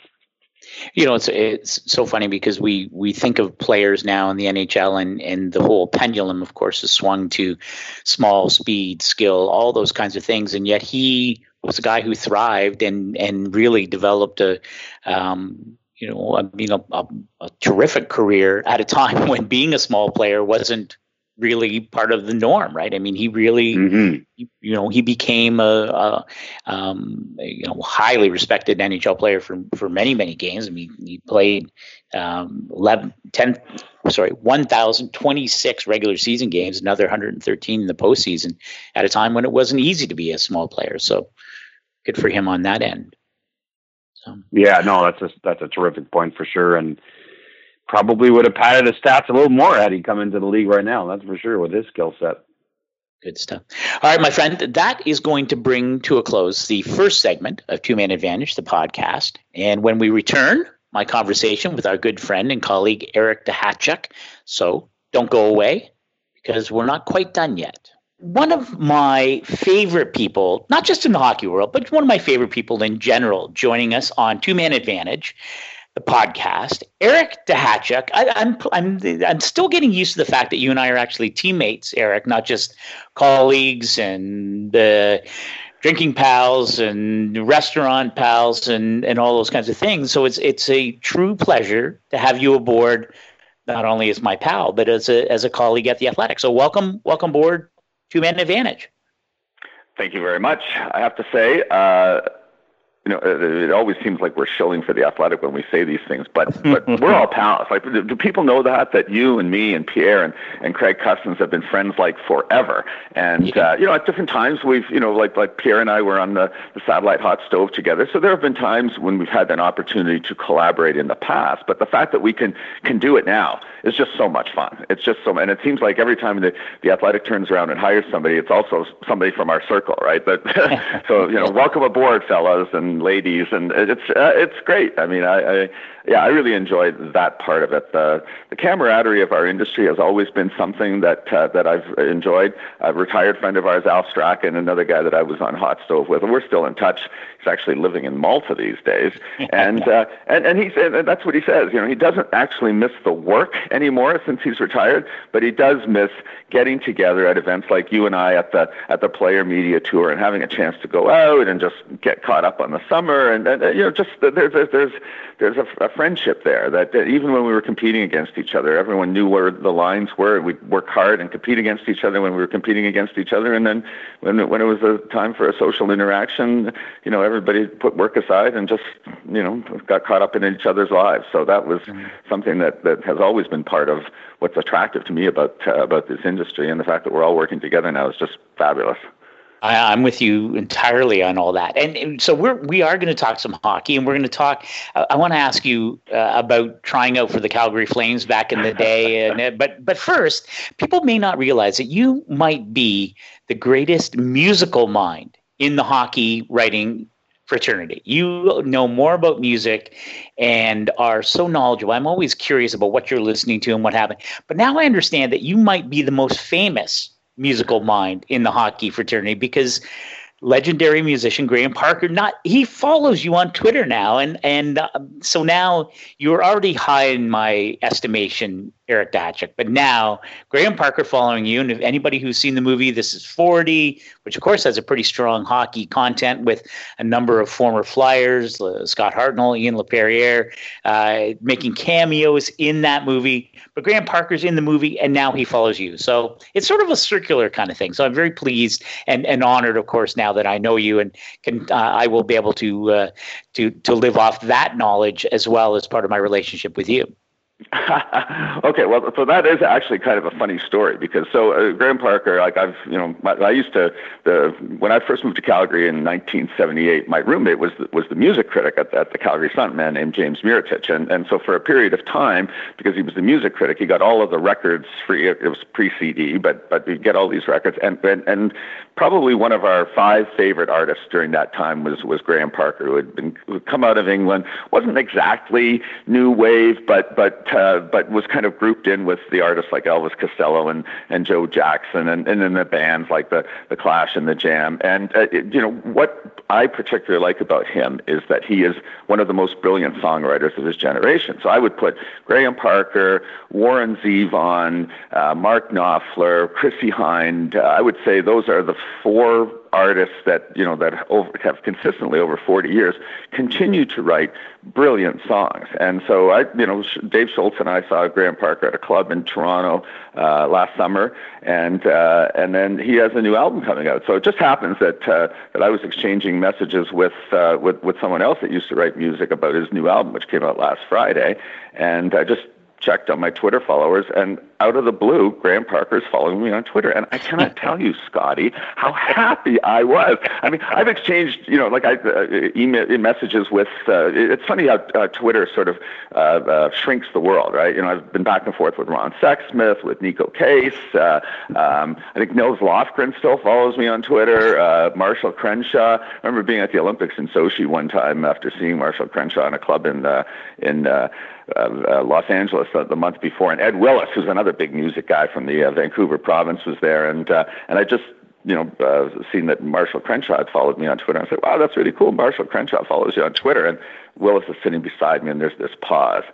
You know, it's it's so funny because we we think of players now in the NHL and and the whole pendulum, of course, is swung to small speed, skill, all those kinds of things, and yet he was a guy who thrived and and really developed a um, you know, I mean, know, a, a, terrific career at a time (laughs) when being a small player wasn't really part of the norm, right? I mean, he really, mm-hmm. you know, he became a, a um, you know highly respected NHL player for for many many games. I mean, he played um, 11, 10, sorry, 1,026 regular season games, another 113 in the postseason at a time when it wasn't easy to be a small player. So good for him on that end. So. Yeah, no, that's a that's a terrific point for sure, and probably would have padded his stats a little more had he come into the league right now. That's for sure with his skill set. Good stuff. All right, my friend, that is going to bring to a close the first segment of Two Man Advantage, the podcast. And when we return, my conversation with our good friend and colleague Eric Duhatschek. So don't go away because we're not quite done yet. One of my favorite people, not just in the hockey world, but one of my favorite people in general, joining us on Two Man Advantage the podcast. Eric Duhatschek, I, I'm, I'm I'm still getting used to the fact that you and I are actually teammates, Eric, not just colleagues and uh, drinking pals and restaurant pals and and all those kinds of things. So it's it's a true pleasure to have you aboard, not only as my pal but as a as a colleague at the Athletic. So welcome welcome aboard Two Man Advantage. Thank you very much. I have to say. Uh, you know, it always seems like we're shilling for the athletic when we say these things, but (laughs) but we're all pals. Like, do people know that that you and me and Pierre and, and Craig Custance have been friends like forever? And uh, you know, at different times we've you know, like like Pierre and I were on the, the satellite hot stove together. So there have been times when we've had an opportunity to collaborate in the past. But the fact that we can can do it now is just so much fun. It's just so, and it seems like every time the the athletic turns around and hires somebody, it's also somebody from our circle, right? But (laughs) so you know, welcome aboard, fellas and ladies, and it's uh, it's great. I mean, I, I yeah, I really enjoyed that part of it. The the camaraderie of our industry has always been something that uh, that I've enjoyed. A retired friend of ours, Al Strachan, another guy that I was on Hot Stove with, and we're still in touch. He's actually living in Malta these days, (laughs) and uh, and and he's and that's what he says. You know, he doesn't actually miss the work anymore since he's retired, but he does miss getting together at events like you and I at the at the Player Media Tour and having a chance to go out and just get caught up on the summer and, and you know just there's there's there's a, a friendship there that, that, even when we were competing against each other, everyone knew where the lines were. We'd work hard and compete against each other when we were competing against each other. And then when, when it was a time for a social interaction, you know, everybody put work aside and just, you know, got caught up in each other's lives. So that was mm-hmm. something that, that has always been part of what's attractive to me about, uh, about this industry. And the fact that we're all working together now is just fabulous. I, am with you entirely on all that, and, and, so we're we are going to talk some hockey, and we're going to talk. Uh, I want to ask you uh, about trying out for the Calgary Flames back in the day, (laughs) and uh, but but first, people may not realize that you might be the greatest musical mind in the hockey writing fraternity. You know more about music and are so knowledgeable. I'm always curious about what you're listening to and what happened. But now I understand that you might be the most famous musical mind in the hockey fraternity because legendary musician Graham Parker not he follows you on Twitter now. And and uh, so now you're already high in my estimation Eric Duhatschek. But now Graham Parker following you, and if anybody who's seen the movie, this is 40, which of course has a pretty strong hockey content with a number of former Flyers, Scott Hartnell, Ian Laperriere, uh, making cameos in that movie. But Graham Parker's in the movie, and now he follows you. So it's sort of a circular kind of thing. So I'm very pleased and, and honored, of course, now that I know you and can uh, I will be able to uh, to to live off that knowledge as well as part of my relationship with you. (laughs) okay, well, so that is actually kind of a funny story because so uh, Graham Parker, like I've, you know, my, I used to the when I first moved to Calgary in 1978, my roommate was was the music critic at, at the Calgary Sun, man named James Muretich, and and so for a period of time, because he was the music critic, he got all of the records free. It was pre CD, but but he'd get all these records, and and and probably one of our five favorite artists during that time was was Graham Parker, who had been who had come out of England, wasn't exactly new wave, but but uh, but was kind of grouped in with the artists like Elvis Costello and, and Joe Jackson and, and then the bands like the, the Clash and the Jam. And, uh, it, you know, what I particularly like about him is that he is one of the most brilliant songwriters of his generation. So I would put Graham Parker, Warren Zevon, uh, Mark Knopfler, Chrissie Hynde. Uh, I would say those are the four artists that you know that over, have consistently over 40 years continue to write brilliant songs. And so I, you know, Dave Shoalts and I saw Graham Parker at a club in Toronto uh, last summer, and uh, and then he has a new album coming out. So it just happens that uh, that I was exchanging messages with uh, with with someone else that used to write music about his new album, which came out last Friday, and I just checked on my Twitter followers, and out of the blue, Graham Parker is following me on Twitter, and I cannot tell you, Scotty, how (laughs) happy I was. I mean, I've exchanged, you know, like I uh, email messages with. Uh, it's funny how uh, Twitter sort of uh, uh, shrinks the world, right? You know, I've been back and forth with Ron Sexsmith, with Neko Case. Uh, um, I think Nils Lofgren still follows me on Twitter. Uh, Marshall Crenshaw. I remember being at the Olympics in Sochi one time after seeing Marshall Crenshaw in a club in uh, in. Uh, uh, uh, Los Angeles uh, the month before, and Ed Willes, who's another big music guy from the uh, Vancouver province, was there, and uh, and I just you know uh, seen that Marshall Crenshaw had followed me on Twitter. I said, wow, that's really cool. Marshall Crenshaw follows you on Twitter, and Willes is sitting beside me, and there's this pause,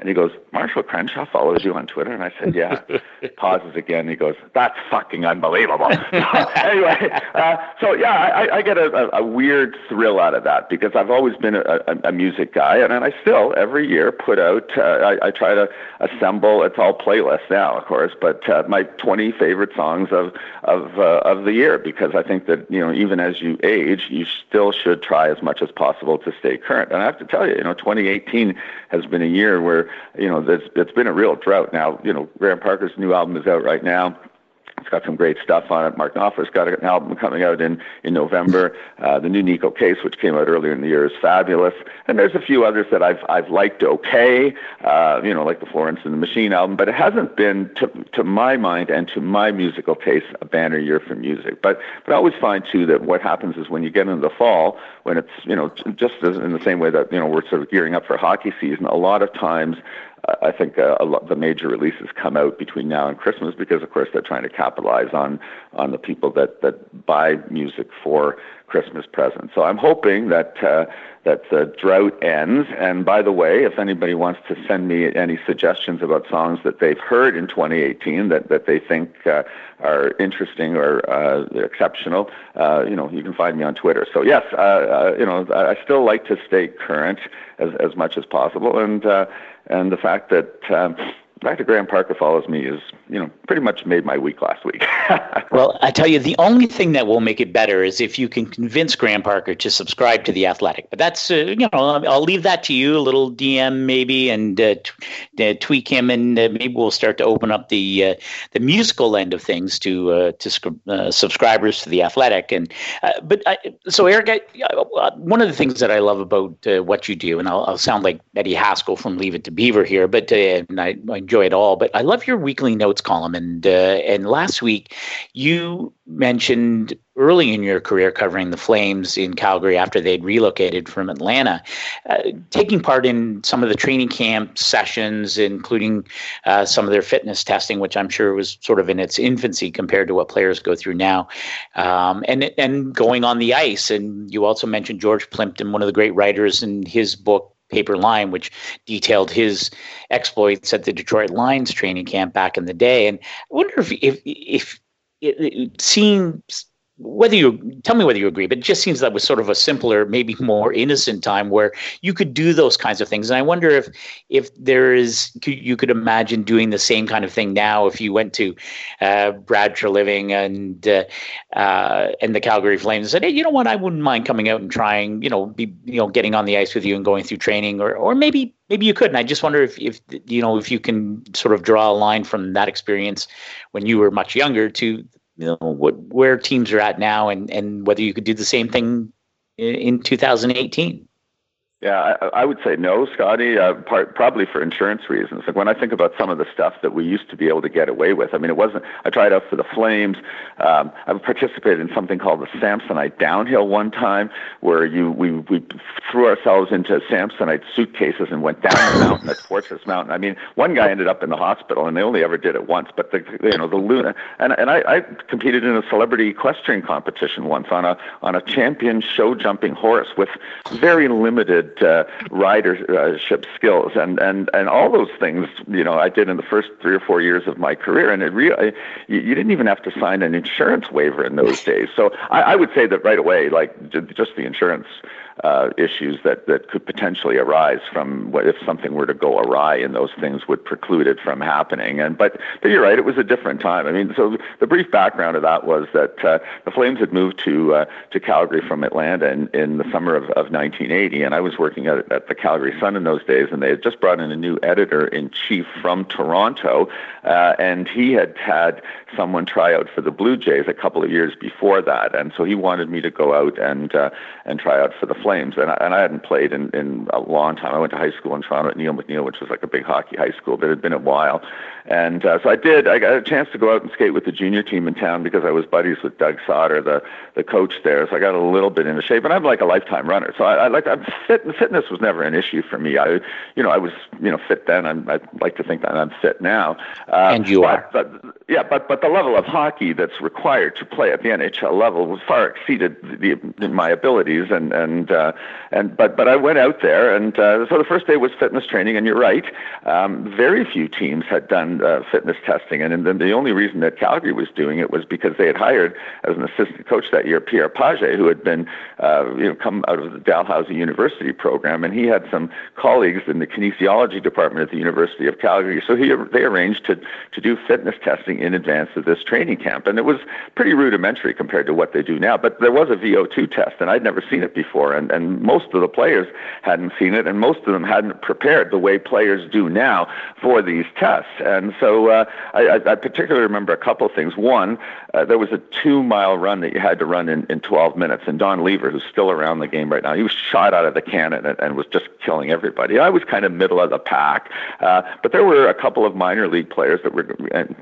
and he goes, Marshall Crenshaw follows you on Twitter? And I said, yeah. (laughs) Pauses again. He goes, that's fucking unbelievable. (laughs) (laughs) anyway, uh, so yeah, I, I get a, a, weird thrill out of that because I've always been a, a, a music guy. And, and I still, every year, put out, uh, I, I try to assemble, it's all playlists now, of course, but uh, my 20 favorite songs of, of, uh, of the year because I think that, you know, even as you age, you still should try as much as possible to stay current. And I have to tell you, you know, 2018 has been a year where you know, there's, it's been a real drought. Now, you know, Graham Parker's new album is out right now. It's got some great stuff on it. Mark Knopfler's got an album coming out in, in November. Uh, the new Neko Case, which came out earlier in the year, is fabulous. And there's a few others that I've, I've liked okay, uh, you know, like the Florence and the Machine album, but it hasn't been, to, to my mind and to my musical taste, a banner year for music. But, but I always find, too, that what happens is when you get into the fall, when it's, you know, just as in the same way that, you know, we're sort of gearing up for hockey season, a lot of times I think uh, a lot, the major releases come out between now and Christmas because, of course, they're trying to capitalize on on the people that that buy music for Christmas presents. So I'm hoping that uh, that the drought ends. And by the way, if anybody wants to send me any suggestions about songs that they've heard in 2018 that that they think uh, are interesting or uh, exceptional, uh, you know, you can find me on Twitter. So yes, uh, you know, I still like to stay current as as much as possible and. And the fact that um, that Graham Parker follows me is, you know, pretty much made my week last week. (laughs) well, I tell you, the only thing that will make it better is if you can convince Graham Parker to subscribe to the Athletic. But that's, uh, you know, I'll leave that to you. A little DM maybe, and uh, t- uh, tweak him, and uh, maybe we'll start to open up the uh, the musical end of things to uh, to sc- subscribers to the Athletic. And but I, so, Eric, I, one of the things that I love about what you do, and I'll, I'll, sound like Eddie Haskell from Leave It to Beaver here, but and I, I enjoy it all. But I love your weekly notes column, and uh, and last week you mentioned early in your career covering the Flames in Calgary after they'd relocated from Atlanta, uh, taking part in some of the training camp sessions, including uh, some of their fitness testing, which I'm sure was sort of in its infancy compared to what players go through now, um, and and going on the ice. And you also mentioned George Plimpton, one of the great writers in his book Paper Lion, which detailed his exploits at the Detroit Lions training camp back in the day. And I wonder if if if it, it seems whether you tell me whether you agree, but it just seems that was sort of a simpler, maybe more innocent time where you could do those kinds of things. And I wonder if if there is you could imagine doing the same kind of thing now if you went to uh, Brad Treliving and uh, uh, and the Calgary Flames and said, hey, you know what, I wouldn't mind coming out and trying, you know, be you know getting on the ice with you and going through training, or or maybe maybe you could. And I just wonder if if you know if you can sort of draw a line from that experience when you were much younger to you know what where teams are at now and and whether you could do the same thing in, in 2018 yeah, I, I would say no, Scotty. Uh, part, probably for insurance reasons. Like when I think about some of the stuff that we used to be able to get away with. I mean, it wasn't. I tried out for the Flames. Um, I participated in something called the Samsonite downhill one time, where you we we threw ourselves into Samsonite suitcases and went down the mountain at Fortress Mountain. I mean, one guy ended up in the hospital, and they only ever did it once. But the you know the Luna and and I, I competed in a celebrity equestrian competition once on a on a champion show jumping horse with very limited uh, ridership skills and and and all those things you know I did in the first three or four years of my career. And it really you, you didn't even have to sign an insurance waiver in those days. So I, I would say that right away like just the insurance uh, issues that, that could potentially arise from what if something were to go awry and those things would preclude it from happening. And but but you're right, it was a different time. I mean, so the brief background of that was that uh, the Flames had moved to uh, to Calgary from Atlanta in, in the summer of, of 1980, and I was working at, at the Calgary Sun in those days, and they had just brought in a new editor in chief from Toronto, uh, and he had had someone try out for the Blue Jays a couple of years before that, and so he wanted me to go out and uh, and try out for the Flames, and I, and I hadn't played in, in a long time. I went to high school in Toronto at Neil McNeil, which was like a big hockey high school, but it had been a while. And uh, so I did. I got a chance to go out and skate with the junior team in town because I was buddies with Doug Sauter, the the coach there. So I got a little bit into shape, and I'm like a lifetime runner. So I, I like I'm fit. Fitness was never an issue for me. I, you know, I was you know fit then. I'm, I like to think that I'm fit now. Uh, and you but, are. But, yeah, but but the level of hockey that's required to play at the NHL level was far exceeded the, the, my abilities, and and uh, and but but I went out there, and uh, so the first day was fitness training. And you're right, um, very few teams had done uh, fitness testing, and, and then the only reason that Calgary was doing it was because they had hired as an assistant coach that year Pierre Pagé, who had been uh, you know come out of the Dalhousie University program, and he had some colleagues in the kinesiology department at the University of Calgary. So he they arranged to to do fitness testing in advance of this training camp, and it was pretty rudimentary compared to what they do now. But there was a VO2 test, and I'd never seen it before, and and most of the players hadn't seen it, and most of them hadn't prepared the way players do now for these tests. And so uh, I, I particularly remember a couple of things. One, uh, there was a two mile run that you had to run in, in 12 minutes, and Don Lever, who's still around the game right now, he was shot out of the cannon and, and was just killing everybody. I was kind of middle of the pack, uh, but there were a couple of minor league players that were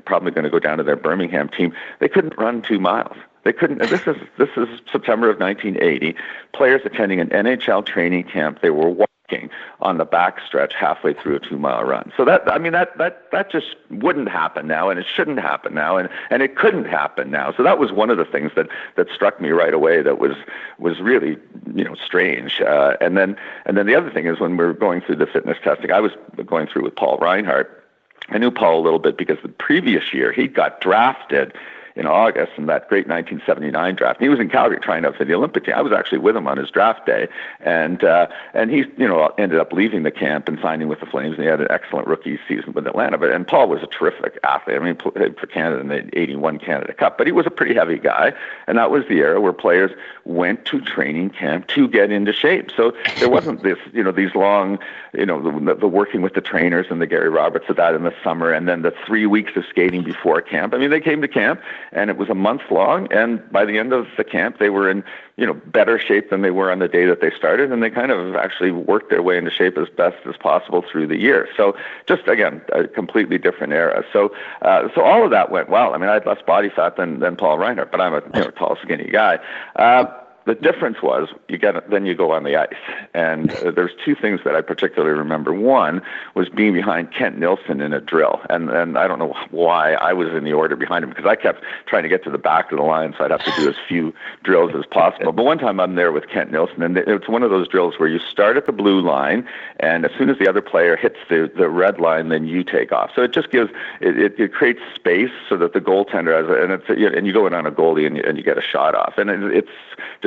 probably going to go down to their Birmingham team. They couldn't run two miles. They couldn't. This is this is September of 1980. Players attending an NHL training camp. They were walking on the backstretch halfway through a two-mile run. So that I mean that that that just wouldn't happen now, and it shouldn't happen now, and and it couldn't happen now. So that was one of the things that that struck me right away. That was was really you know strange. Uh, and then and then the other thing is when we were going through the fitness testing, I was going through with Paul Reinhardt. I knew Paul a little bit because the previous year he got drafted in August in that great 1979 draft. He was in Calgary trying out for the Olympic team. I was actually with him on his draft day, and uh, and he you know ended up leaving the camp and signing with the Flames. And he had an excellent rookie season with Atlanta. But and Paul was a terrific athlete. I mean, played for Canada in the '81 Canada Cup. But he was a pretty heavy guy, and that was the era where players went to training camp to get into shape. So there wasn't this you know these long you know the, the working with the trainers and the Gary Roberts of that in the summer, and then the three weeks of skating before camp. I mean, they came to camp and it was a month long. And by the end of the camp, they were in you know better shape than they were on the day that they started, and they kind of actually worked their way into shape as best as possible through the year. So just again, a completely different era. So uh, so all of that went well. I mean, I had less body fat than than Paul Reinhardt, but I'm a you know tall, skinny guy. Uh, the difference was you get then you go on the ice, and uh, there's two things that I particularly remember. One was being behind Kent Nilsson in a drill, and and I don't know why I was in the order behind him because I kept trying to get to the back of the line, so I'd have to do as few drills as possible. But one time I'm there with Kent Nilsson, and it's one of those drills where you start at the blue line, and as soon as the other player hits the the red line, then you take off. So it just gives it it, it creates space so that the goaltender has, and it's and you go in on a goalie and you, and you get a shot off, and it, it's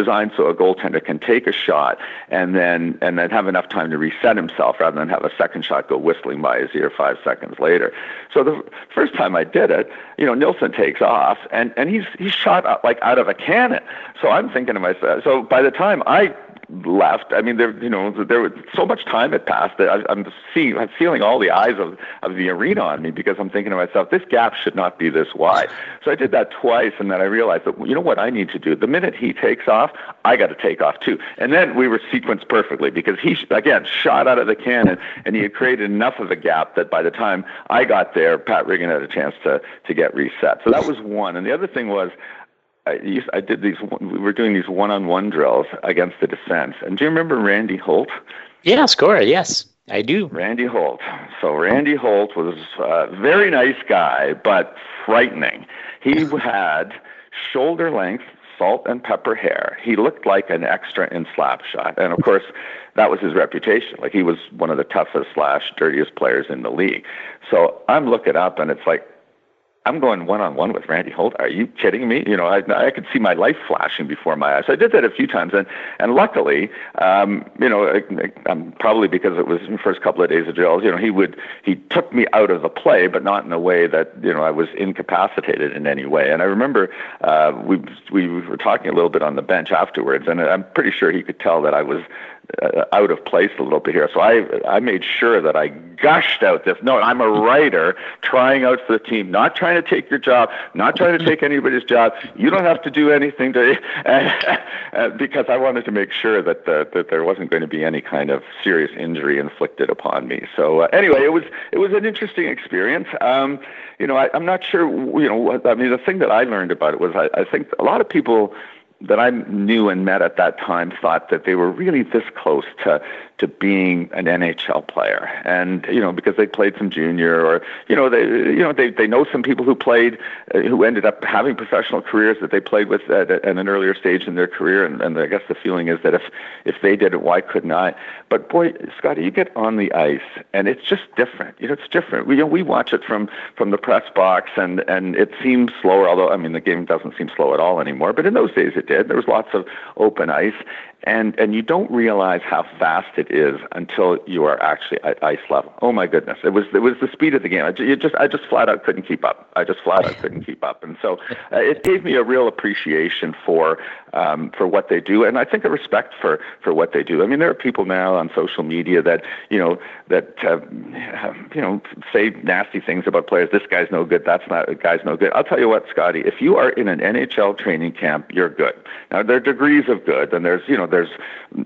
designed so a goaltender can take a shot and then and then have enough time to reset himself rather than have a second shot go whistling by his ear five seconds later. So the first time I did it, you know, Nilsson takes off and and he's he's shot out, like out of a cannon. So I'm thinking to myself. So by the time I left. I mean, there, you know, there was so much time had passed that I, I'm seeing, I'm feeling all the eyes of, of the arena on me because I'm thinking to myself, this gap should not be this wide. So I did that twice, and then I realized that you know what I need to do. The minute he takes off, I got to take off too. And then we were sequenced perfectly because he again shot out of the cannon, and he had created enough of a gap that by the time I got there, Pat Riggin had a chance to to get reset. So that was one. And the other thing was I, used, I did these. We were doing these one-on-one drills against the defense. And do you remember Randy Holt? Yeah, score. Yes, I do. Randy Holt. So Randy Holt was a very nice guy, but frightening. He (laughs) had shoulder-length salt and pepper hair. He looked like an extra in Slapshot, and of course, that was his reputation. Like he was one of the toughest slash dirtiest players in the league. So I'm looking up, and it's like I'm going one on one with Randy Holt. Are you kidding me? You know, I, I could see my life flashing before my eyes. I did that a few times, and and luckily, um, you know, I, I, um, probably because it was the first couple of days of drills, you know, he would he took me out of the play, but not in a way that you know I was incapacitated in any way. And I remember uh, we we were talking a little bit on the bench afterwards, and I'm pretty sure he could tell that I was uh, out of place a little bit here. So I I made sure that I gushed out this. No, I'm a writer trying out for the team, not trying to take your job, not trying to take anybody's job. You don't have to do anything to (laughs) because I wanted to make sure that the, that there wasn't going to be any kind of serious injury inflicted upon me. So uh, anyway, it was it was an interesting experience. Um, you know, I, I'm not sure. You know, I mean, the thing that I learned about it was I, I think a lot of people that I knew and met at that time thought that they were really this close to to being an NHL player, and you know because they played some junior, or you know they you know they they know some people who played uh, who ended up having professional careers that they played with at, at an earlier stage in their career, and, and I guess the feeling is that if if they did it, why couldn't I? But boy, Scotty, you get on the ice, and it's just different. You know, it's different. We you know, we watch it from from the press box, and and it seems slower. Although I mean the game doesn't seem slow at all anymore, but in those days it did. There was lots of open ice, and and you don't realize how fast it is until you are actually at ice level. Oh my goodness, it was it was the speed of the game. I just I just flat out couldn't keep up. I just flat out couldn't keep up, and so uh, it gave me a real appreciation for um, for what they do, and I think a respect for for what they do. I mean, there are people now on social media that you know that uh, (laughs) you know say nasty things about players. This guy's no good. That's not. a Guy's no good. I'll tell you what, Scotty. If you are in an NHL training camp, you're good. Now there are degrees of good, and there's you know there's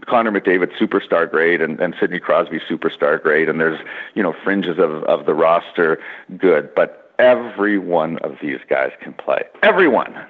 Connor McDavid superstar grade and, and Sidney Crosby superstar grade, and there's you know fringes of of the roster good, but every one of these guys can play. Everyone.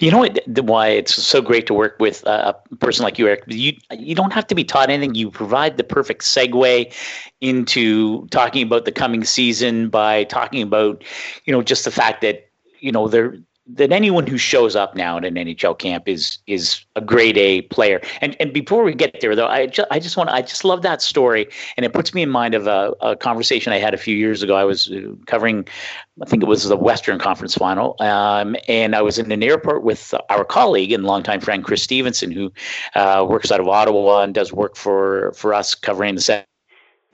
You know what? Why it's so great to work with a person like you, Eric. You you don't have to be taught anything. You provide the perfect segue into talking about the coming season by talking about, you know, just the fact that you know there that anyone who shows up now at an NHL camp is is a grade A player. And and before we get there though, I just I just want I just love that story, and it puts me in mind of a, a conversation I had a few years ago. I was uh, covering, I think it was the Western Conference Final, um, and I was in an airport with our colleague and longtime friend Chris Stevenson, who uh, works out of Ottawa and does work for for us covering the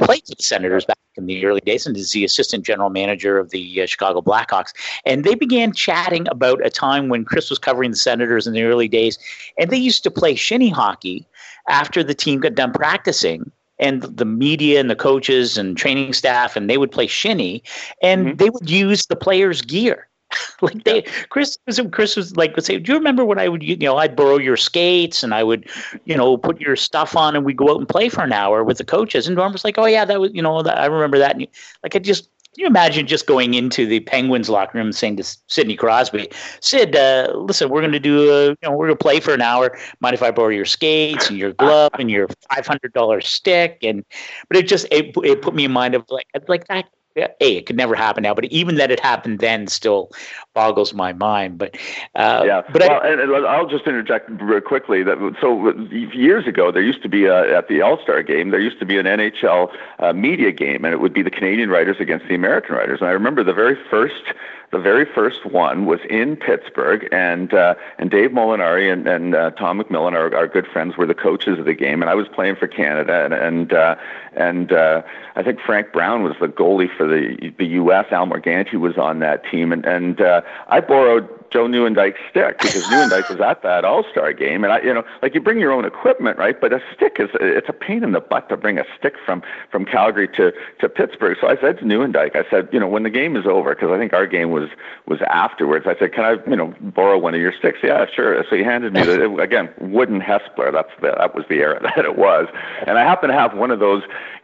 played for the Senators back in the early days and is the assistant general manager of the uh, Chicago Blackhawks. And they began chatting about a time when Chris was covering the Senators in the early days, and they used to play shinny hockey after the team got done practicing. And the media and the coaches and training staff, and they would play shinny, and mm-hmm. they would use the players' gear. (laughs) like they Chris was, Chris was like would say, Do you remember when I would you know, I'd borrow your skates and I would, you know, put your stuff on and we'd go out and play for an hour with the coaches and Norm was like, Oh yeah, that was you know, that, I remember that and like I just can you imagine just going into the Penguins locker room and saying to Sidney Crosby, Sid, uh, listen, we're going to do, a, you know, we're going to play for an hour. Mind if I borrow your skates and your glove and your five hundred dollar stick? And but it just it, it put me in mind of like like that a it could never happen now but even that it happened then still boggles my mind but uh, yeah. but well, I, and i'll just interject real quickly that so years ago there used to be a, at the all-star game there used to be an nhl uh, media game and it would be the canadian writers against the american writers and i remember the very first the very first one was in Pittsburgh, and uh, and Dave Molinari and, and uh, Tom McMillan, our, our good friends, were the coaches of the game, and I was playing for Canada, and and uh, and uh, I think Frank Brown was the goalie for the the U.S. Al Morganti was on that team, and and uh, I borrowed Joe Nieuwendyk stick because Nieuwendyk was at that All Star game, and I, you know, like you bring your own equipment, right? But a stick is it's a pain in the butt to bring a stick from from Calgary to to Pittsburgh. So I said to Nieuwendyk, I said, you know, when the game is over, because I think our game was was afterwards. I said, can I, you know, borrow one of your sticks? Yeah, sure. So he handed me the again wooden Hespeler. That's the, that was the era (laughs) that it was, and I happen to have one of those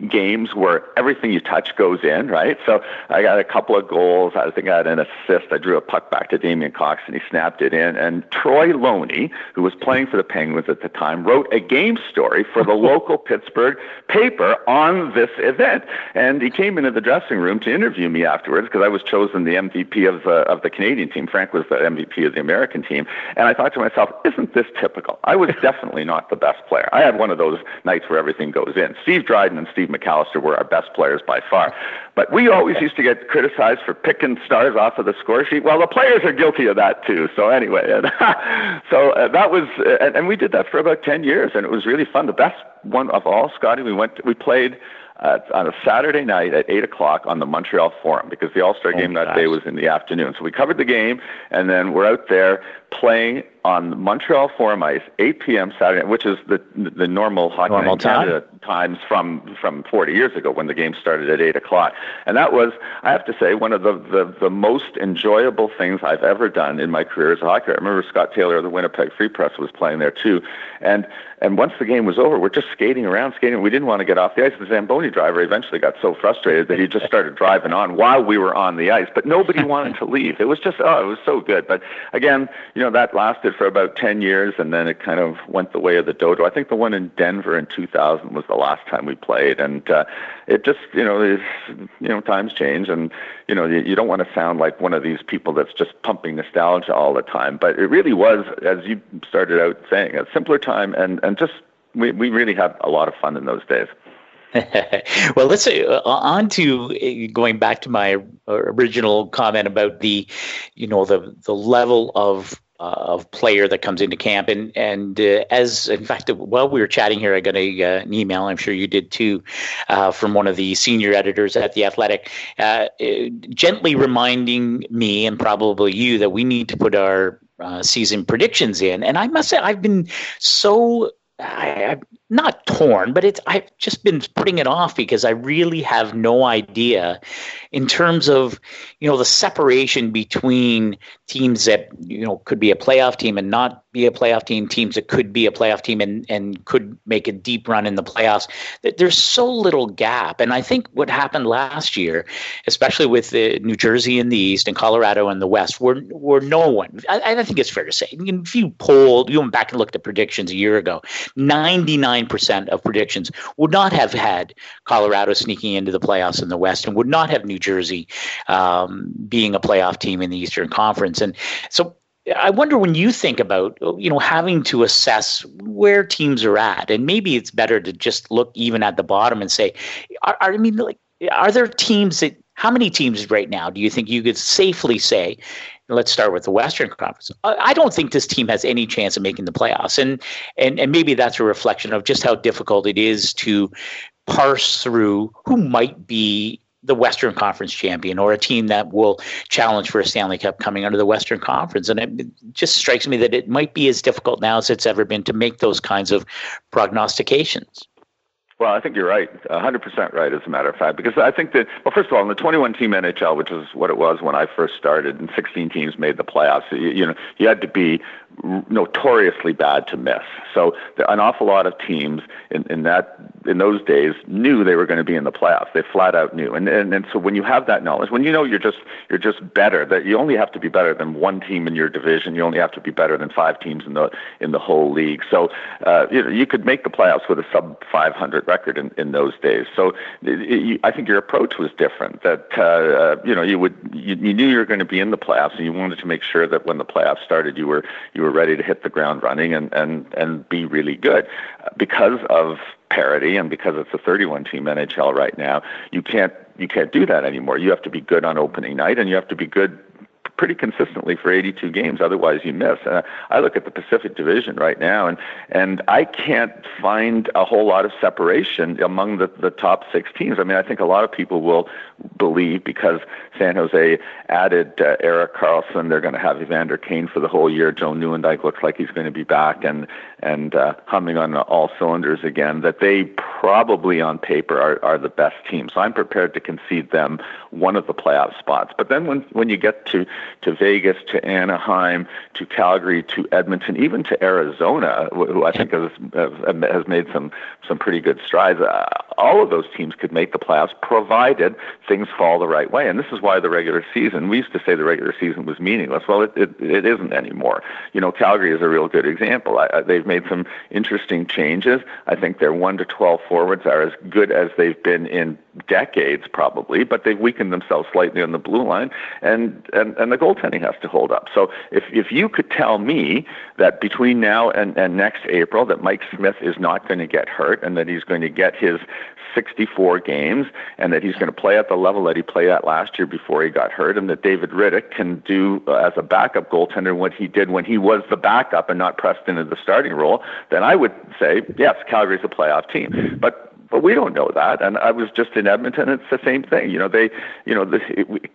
games where everything you touch goes in, right? So I got a couple of goals. I think I had an assist. I drew a puck back to Damien Cox and he snapped it in. And Troy Loney, who was playing for the Penguins at the time, wrote a game story for the (laughs) local Pittsburgh paper on this event. And he came into the dressing room to interview me afterwards because I was chosen the MVP of the of the Canadian team. Frank was the MVP of the American team. And I thought to myself, isn't this typical? I was (laughs) definitely not the best player. I had one of those nights where everything goes in. Steve Dryden and Steve McAllister were our best players by far. But we always used to get criticized for picking stars off of the score sheet. Well, the players are guilty of that too. So anyway, (laughs) so uh, that was, uh, and, and we did that for about ten years, and it was really fun. The best one of all, Scotty. We went, we played uh, on a Saturday night at eight o'clock on the Montreal Forum because the All Star oh, game that day was in the afternoon. So we covered the game, and then we're out there playing on Montreal Forum ice, 8 p.m. Saturday, which is the the normal hockey normal time? times from from 40 years ago when the game started at 8 o'clock. And that was, I have to say, one of the, the the most enjoyable things I've ever done in my career as a hockey. I remember Scott Taylor of the Winnipeg Free Press was playing there too, and and once the game was over, we're just skating around, skating. We didn't want to get off the ice. The Zamboni driver eventually got so frustrated that he just (laughs) started driving on while we were on the ice. But nobody wanted to leave. It was just, oh, it was so good. But again, you know, that lasted for about 10 years and then it kind of went the way of the dodo. I think the one in Denver in 2000 was the last time we played. And uh, it just, you know, is, you know, times change and, you know, you, you don't want to sound like one of these people that's just pumping nostalgia all the time. But it really was, as you started out saying, a simpler time and, and just, we, we really had a lot of fun in those days. (laughs) well, let's say uh, on to uh, going back to my original comment about the, you know, the the level of uh, of player that comes into camp. And and uh, as in fact, while we were chatting here, I got a, uh, an email. I'm sure you did too, uh, from one of the senior editors at the Athletic, uh, gently reminding me and probably you that we need to put our uh, season predictions in. And I must say, I've been so I, not torn, but it's I've just been putting it off because I really have no idea in terms of you know the separation between teams that you know could be a playoff team and not be a playoff team, teams that could be a playoff team and, and could make a deep run in the playoffs. There's so little gap. And I think what happened last year, especially with the New Jersey in the East and Colorado in the West, were, were no one. I, I think it's fair to say. If you polled, you went back and looked at predictions a year ago, 99% of predictions would not have had Colorado sneaking into the playoffs in the West and would not have New Jersey um, being a playoff team in the Eastern Conference. And so I wonder when you think about you know having to assess where teams are at, and maybe it's better to just look even at the bottom and say, are, are, I mean, like, are there teams that? How many teams right now do you think you could safely say? Let's start with the Western Conference. I don't think this team has any chance of making the playoffs, and and and maybe that's a reflection of just how difficult it is to parse through who might be the Western Conference champion or a team that will challenge for a Stanley Cup coming under the Western Conference. And it just strikes me that it might be as difficult now as it's ever been to make those kinds of prognostications. Well, I think you're right, 100% right, as a matter of fact, because I think that, well, first of all, in the 21 team NHL, which is what it was when I first started, and 16 teams made the playoffs, you, you know, you had to be notoriously bad to miss. So an awful lot of teams in, in that in those days knew they were going to be in the playoffs. They flat out knew. And, and and so when you have that knowledge, when you know you're just you're just better, that you only have to be better than one team in your division. You only have to be better than five teams in the in the whole league. So uh, you know you could make the playoffs with a sub 500 record in, in those days. So it, it, I think your approach was different. That uh, uh, you know you would you, you knew you were going to be in the playoffs, and you wanted to make sure that when the playoffs started, you were you were ready to hit the ground running and and and be really good because of parity and because it's a 31 team NHL right now, you can't you can't do that anymore. You have to be good on opening night and you have to be good pretty consistently for 82 games. Otherwise, you miss. Uh, I look at the Pacific Division right now, and and I can't find a whole lot of separation among the the top six teams. I mean, I think a lot of people will believe because San Jose added uh, Erik Karlsson, they're going to have Evander Kane for the whole year. Joe Nieuwendyk looks like he's going to be back and and uh, humming on all cylinders again. That they probably on paper are are the best team. So I'm prepared to concede them one of the playoff spots. But then when when you get to to Vegas, to Anaheim, to Calgary, to Edmonton, even to Arizona, who I think has has made some some pretty good strides. Uh, all of those teams could make the playoffs, provided things fall the right way. And this is why the regular season. We used to say the regular season was meaningless. Well, it it, it isn't anymore. You know, Calgary is a real good example. I, they've made some interesting changes. I think their one to twelve forwards are as good as they've been in decades, probably, but they've weakened themselves slightly on the blue line, and and and the goaltending has to hold up. So if if you could tell me that between now and, and next April that Mike Smith is not going to get hurt and that he's going to get his 64 games and that he's going to play at the level that he played at last year before he got hurt and that David Rittich can do uh, as a backup goaltender what he did when he was the backup and not pressed into the starting role, then I would say, yes, Calgary's a playoff team. But but we don't know that. And I was just in Edmonton. It's the same thing. You know, they, you know, the,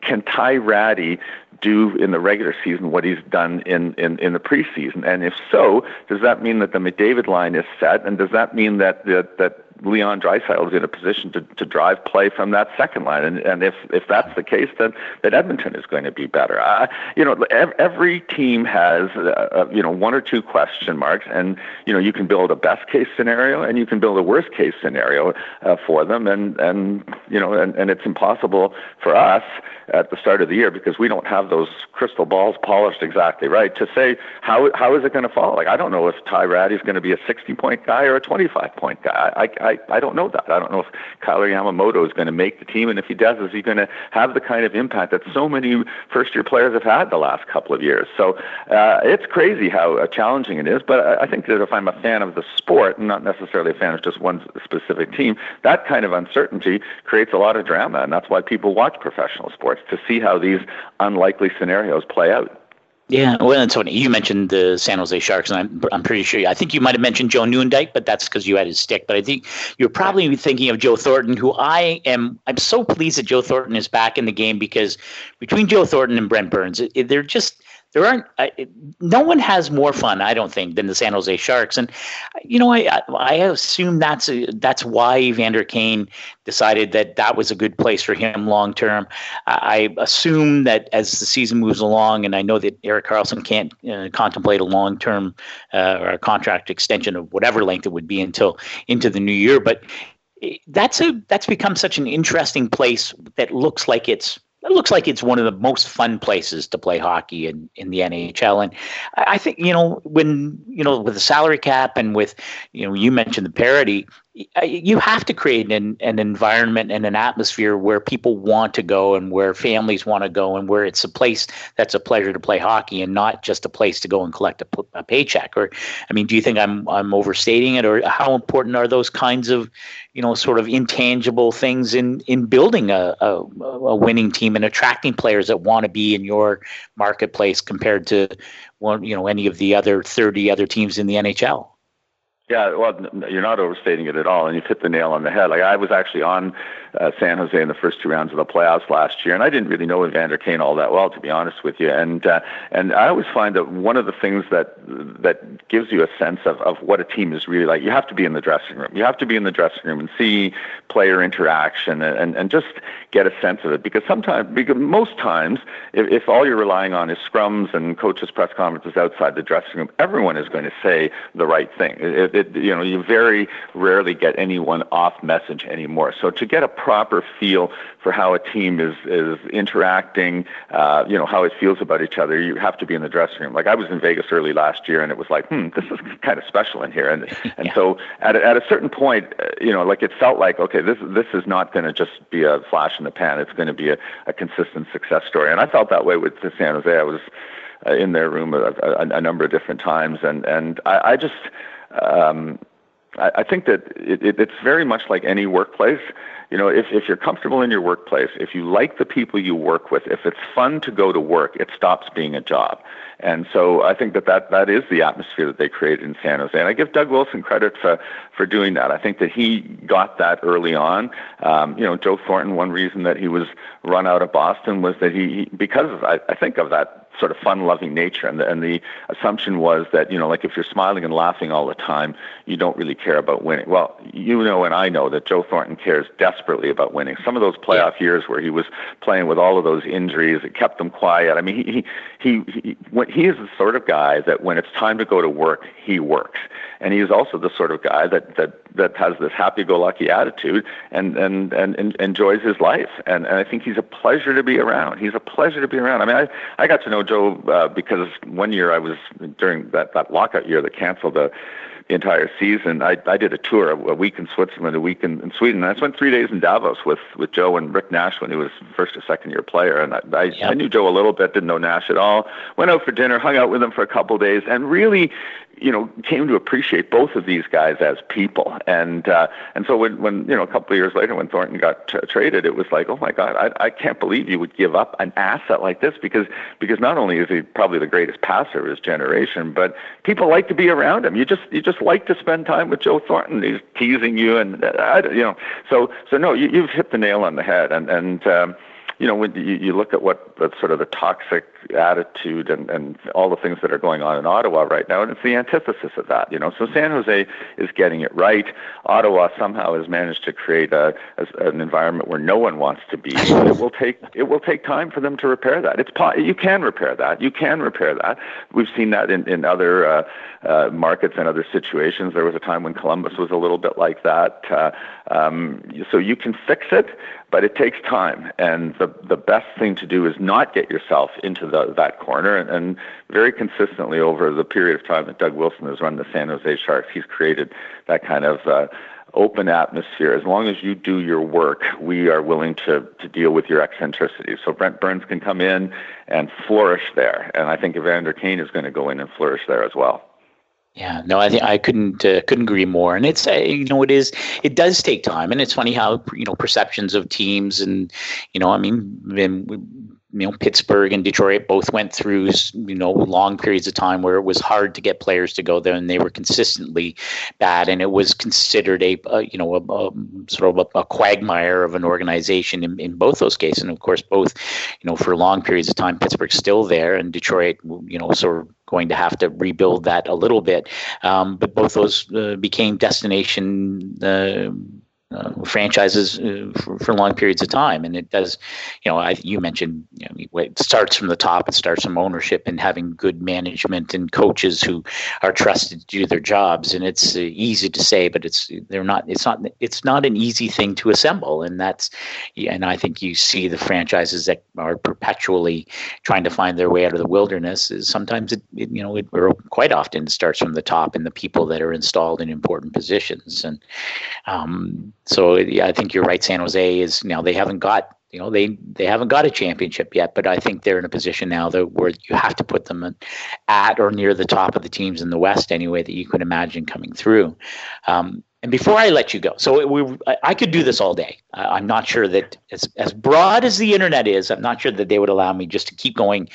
can Ty Rattie do in the regular season what he's done in, in, in the preseason? And if so, does that mean that the McDavid line is set? And does that mean that that, that Leon Draisaitl is in a position to, to drive play from that second line. And, and if, if that's the case, then, then Edmonton is going to be better. You know, every team has, uh, uh, you know, one or two question marks. And, you know, you can build a best case scenario and you can build a worst case scenario uh, for them. And, and you know, and, and it's impossible for us at the start of the year because we don't have those crystal balls polished exactly right to say how how is it going to fall. Like I don't know if Ty Rattie is going to be a 60 point guy or a 25 point guy. I, I I don't know that. I don't know if Kailer Yamamoto is going to make the team, and if he does, is he going to have the kind of impact that so many first year players have had the last couple of years? So uh, it's crazy how uh, challenging it is. But I, I think that if I'm a fan of the sport not necessarily a fan of just one specific team, that kind of uncertainty creates a lot of drama, and that's why people watch professional sports to see how these unlikely scenarios play out. Yeah, well, so you mentioned the San Jose Sharks, and I'm I'm pretty sure I think you might have mentioned Joe Nieuwendyk, but that's because you had his stick. But I think you're probably thinking of Joe Thornton, who I am. I'm so pleased that Joe Thornton is back in the game because between Joe Thornton and Brent Burns, it, it, they're just there aren't uh, no one has more fun i don't think than the san jose sharks. And you know i i assume that's a, that's why evander kane decided that that was a good place for him long term i assume that as the season moves along and i know that erik karlsson can't uh, contemplate a long term uh, or a contract extension of whatever length it would be until into the new year but that's a that's become such an interesting place that looks like it's it looks like it's one of the most fun places to play hockey in, in the NHL. And I think, you know, when, you know, with the salary cap and with, you know, you mentioned the parity, you have to create an, an environment and an atmosphere where people want to go and where families want to go and where it's a place that's a pleasure to play hockey and not just a place to go and collect a, a paycheck. Or i mean do you think i'm i'm overstating it? Or how important are those kinds of you know sort of intangible things in in building a, a, a winning team and attracting players that want to be in your marketplace compared to one you know any of the other 30 other teams in the nhl yeah, well, you're not overstating it at all, and you've hit the nail on the head. Like I was actually on uh, San Jose in the first two rounds of the playoffs last year, and I didn't really know Evander Kane all that well, to be honest with you. And uh, and I always find that one of the things that that gives you a sense of, of what a team is really like, you have to be in the dressing room. You have to be in the dressing room and see player interaction and, and just get a sense of it. Because sometimes, because most times, if, if all you're relying on is scrums and coaches' press conferences outside the dressing room, everyone is going to say the right thing. It, it, you know, you very rarely get anyone off message anymore. So to get a proper feel for how a team is is interacting, uh, you know, how it feels about each other, you have to be in the dressing room. Like I was in Vegas early last year, and it was like, hmm, this is kind of special in here. And (laughs) and yeah. so at a, at a certain point, uh, you know, like it felt like, okay, this this is not going to just be a flash in the pan. It's going to be a, a consistent success story. And I felt that way with the San Jose. I was uh, in their room a, a, a, number of different times, and and I, I just. Um, I, I think that it, it, it's very much like any workplace you know, if, if you're comfortable in your workplace, if you like the people you work with, if it's fun to go to work, it stops being a job. And so I think that, that that is the atmosphere that they created in San Jose. And I give Doug Wilson credit for, for doing that. I think that he got that early on. Um, you know, Joe Thornton, one reason that he was run out of Boston was that he, because I, I think of that sort of fun-loving nature, and the, and the assumption was that you know, like if you're smiling and laughing all the time, you don't really care about winning. Well, you know, and I know that Joe Thornton cares desperately about winning. Some of those playoff years where he was playing with all of those injuries, it kept him quiet. I mean, he he he he, when, he is the sort of guy that when it's time to go to work, he works, and he is also the sort of guy that that that has this happy-go-lucky attitude and and and, and enjoys his life. And, and I think he's a pleasure to be around. He's a pleasure to be around. I mean, I I got to know Joe uh, because one year I was during that that lockout year that canceled the the entire season. I, I did a tour, a week in Switzerland, a week in, in Sweden. And I spent three days in Davos with, with Joe and Rick Nash when he was first or second year player. And I, I, yep. I knew Joe a little bit, didn't know Nash at all. Went out for dinner, hung out with him for a couple of days, and really you know, came to appreciate both of these guys as people. And uh, and so when, when you know a couple of years later when Thornton got t- traded, it was like, oh my God, I, I can't believe you would give up an asset like this because because not only is he probably the greatest passer of his generation, but people like to be around him. You just you just like to spend time with Joe Thornton. He's teasing you, and I, you know, so so no, you, you've hit the nail on the head. And and um, you know, when you, you look at what sort of the toxic attitude and, and all the things that are going on in Ottawa right now, and it's the antithesis of that, you know. So San Jose is getting it right. Ottawa somehow has managed to create a, a an environment where no one wants to be. (laughs) But it will take it will take time for them to repair that. It's you can repair that. You can repair that. We've seen that in in other uh, uh, markets and other situations. There was a time when Columbus was a little bit like that. Uh, um, so you can fix it, but it takes time. And the the best thing to do is not get yourself into the, that corner. And, and very consistently over the period of time that Doug Wilson has run the San Jose Sharks, he's created that kind of uh, open atmosphere. As long as you do your work, we are willing to, to deal with your eccentricities. So Brent Burns can come in and flourish there. And I think Evander Kane is going to go in and flourish there as well. Yeah, no, I think I couldn't uh, couldn't agree more. And it's uh, you know it is it does take time, and it's funny how you know perceptions of teams and you know I mean you know Pittsburgh and Detroit both went through you know long periods of time where it was hard to get players to go there, and they were consistently bad, and it was considered a, a you know a, a, sort of a, a, quagmire of an organization in, in both those cases, and of course both you know for long periods of time Pittsburgh's still there, and Detroit you know sort of going to have to rebuild that a little bit, um, but both those uh, became destination. Uh, uh, franchises for, for, long periods of time. And it does, you know, I, you mentioned you know, it starts from the top. It starts from ownership and having good management and coaches who are trusted to do their jobs. And it's uh, easy to say, but it's they're not. It's not. It's not an easy thing to assemble. And that's, and I think you see the franchises that are perpetually trying to find their way out of the wilderness. Sometimes it, it you know, it, or quite often starts from the top and the people that are installed in important positions. And um, so yeah, I think you're right. San Jose is now they haven't got you know they they haven't got a championship yet, but I think they're in a position now that where you have to put them at or near the top of the teams in the West anyway that you could imagine coming through. Um, and before I let you go, so we, I could do this all day. Uh, I'm not sure that as as broad as the internet is, I'm not sure that they would allow me just to keep going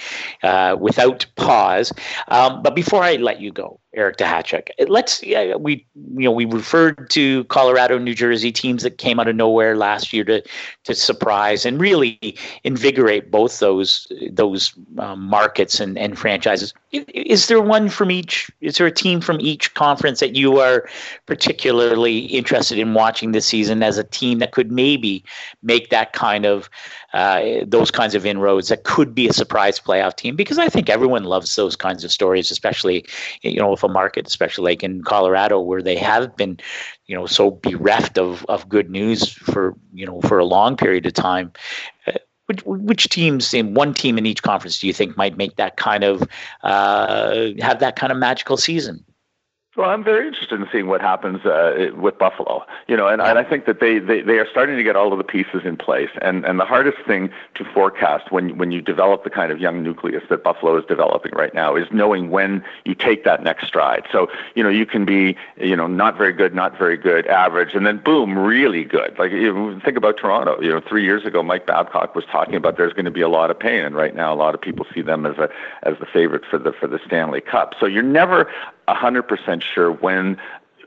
uh, without pause. Um, but before I let you go, Eric Duhatschek. Let's yeah, we you know we referred to Colorado, New Jersey teams that came out of nowhere last year to to surprise and really invigorate both those those um, markets and, and franchises. Is there one from each? Is there a team from each conference that you are particularly interested in watching this season as a team that could maybe make that kind of uh, those kinds of inroads that could be a surprise playoff team? Because I think everyone loves those kinds of stories, especially you know if a market, especially like in Colorado, where they have been, you know, so bereft of of good news for you know for a long period of time. Uh, which, which teams in one team in each conference do you think might make that kind of uh, have that kind of magical season? Well, I'm very interested in seeing what happens uh, with Buffalo. You know, and, and I think that they, they, they are starting to get all of the pieces in place. And, and the hardest thing to forecast when, when you develop the kind of young nucleus that Buffalo is developing right now is knowing when you take that next stride. So, you know, you can be, you know, not very good, not very good, average, and then boom, really good. Like, you know, think about Toronto. You know, three years ago, Mike Babcock was talking about there's going to be a lot of pain, and right now, a lot of people see them as a as the favorite for the for the Stanley Cup. So you're never 100% sure when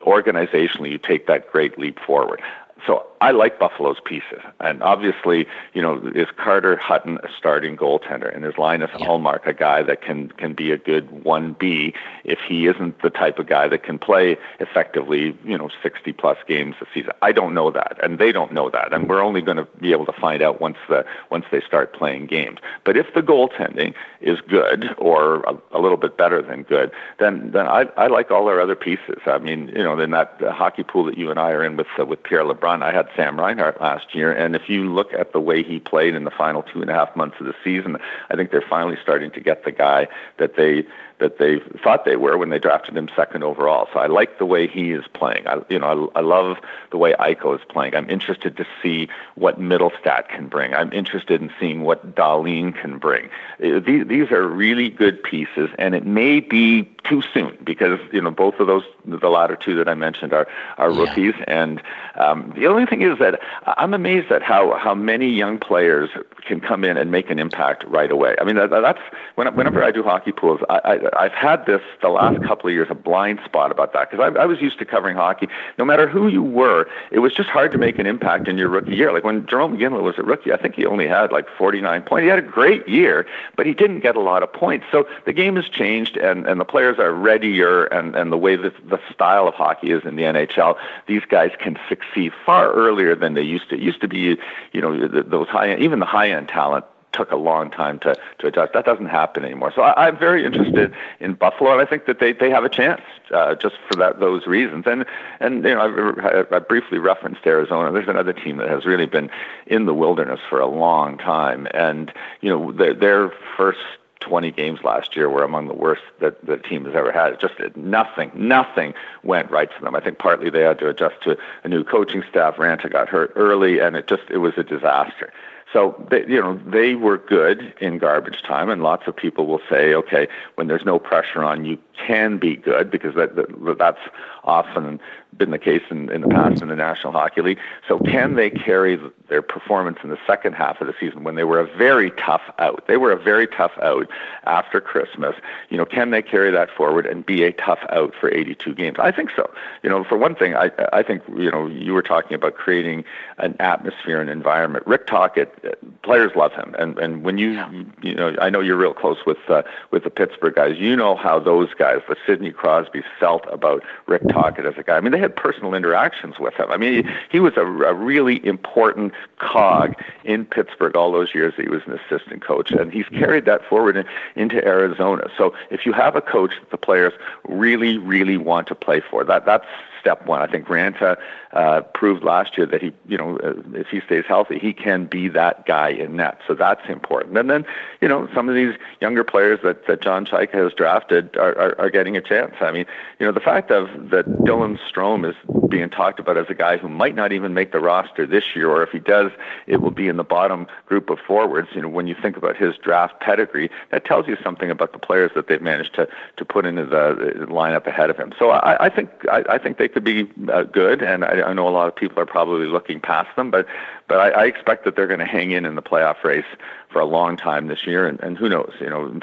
organizationally you take that great leap forward. So I like Buffalo's pieces. And obviously, you know, is Carter Hutton a starting goaltender? And is Linus yeah. Ullmark a guy that can, can be a good 1B if he isn't the type of guy that can play effectively, you know, 60 plus games a season? I don't know that. And they don't know that. And we're only going to be able to find out once, the, once they start playing games. But if the goaltending is good or a, a little bit better than good, then, then I, I like all their other pieces. I mean, you know, in that hockey pool that you and I are in with, uh, with Pierre LeBrun, I had Sam Reinhart last year. And if you look at the way he played in the final two and a half months of the season, I think they're finally starting to get the guy that they that they thought they were when they drafted him second overall. So I like the way he is playing. I, you know, I, I love the way Eichel is playing. I'm interested to see what Mittelstadt can bring. I'm interested in seeing what Dahlin can bring. Uh, these, these are really good pieces, and it may be too soon because you know both of those, the latter two that I mentioned, are are rookies. Yeah. And um, the only thing is that I'm amazed at how how many young players can come in and make an impact right away. I mean, that, that's when, whenever I do hockey pools, I, I, I've had this the last couple of years a blind spot about that because I, I was used to covering hockey. No matter who you were, it was just hard to make an impact in your rookie year. Like when Jarome Iginla was a rookie, I think he only had like 49 points. He had a great year, but he didn't get a lot of points. So the game has changed, and, and the players are readier, and, and the way that the style of hockey is in the NHL, these guys can succeed far earlier than they used to. It used to be, you know, those high, even the high end talent took a long time to, to adjust. That doesn't happen anymore. So I, I'm very interested in Buffalo, and I think that they, they have a chance uh, just for that those reasons. And and you know I, I briefly referenced Arizona. There's another team that has really been in the wilderness for a long time, and you know their, their first 20 games last year were among the worst that the team has ever had. Just nothing, nothing went right for them. I think partly they had to adjust to a new coaching staff. Raanta got hurt early, and it just it was a disaster. So they, you know they were good in garbage time, and lots of people will say, okay, when there's no pressure on, you can be good because that, that that's often been the case in, in the past in the National Hockey League. So can they carry their performance in the second half of the season when they were a very tough out? They were a very tough out after Christmas. You know, can they carry that forward and be a tough out for 82 games? I think so. You know, for one thing, I I think you know you were talking about creating an atmosphere and environment. Rick Tocchet, players love him, and and when you you know I know you're real close with uh, with the Pittsburgh guys. You know how those guys, the Sidney Crosby, felt about Rick Tocchet as a guy. I mean, they had personal interactions with him. I mean, he, he was a, a really important cog in Pittsburgh all those years that he was an assistant coach, and he's carried that forward in, into Arizona. So if you have a coach that the players really, really want to play for, that that's step one. I think Raanta uh, proved last year that he, you know, uh, if he stays healthy, he can be that guy in net. So that's important. And then, you know, some of these younger players that, that John Chayka has drafted are, are, are getting a chance. I mean, you know, the fact of that Dylan Strome is being talked about as a guy who might not even make the roster this year, or if he does, it will be in the bottom group of forwards. You know, when you think about his draft pedigree, that tells you something about the players that they've managed to to put into the lineup ahead of him. So I, I think I, I think they could be uh, good, and I, I, know a lot of people are probably looking past them, but but I, I expect that they're going to hang in in the playoff race for a long time this year, and, and who knows? You know,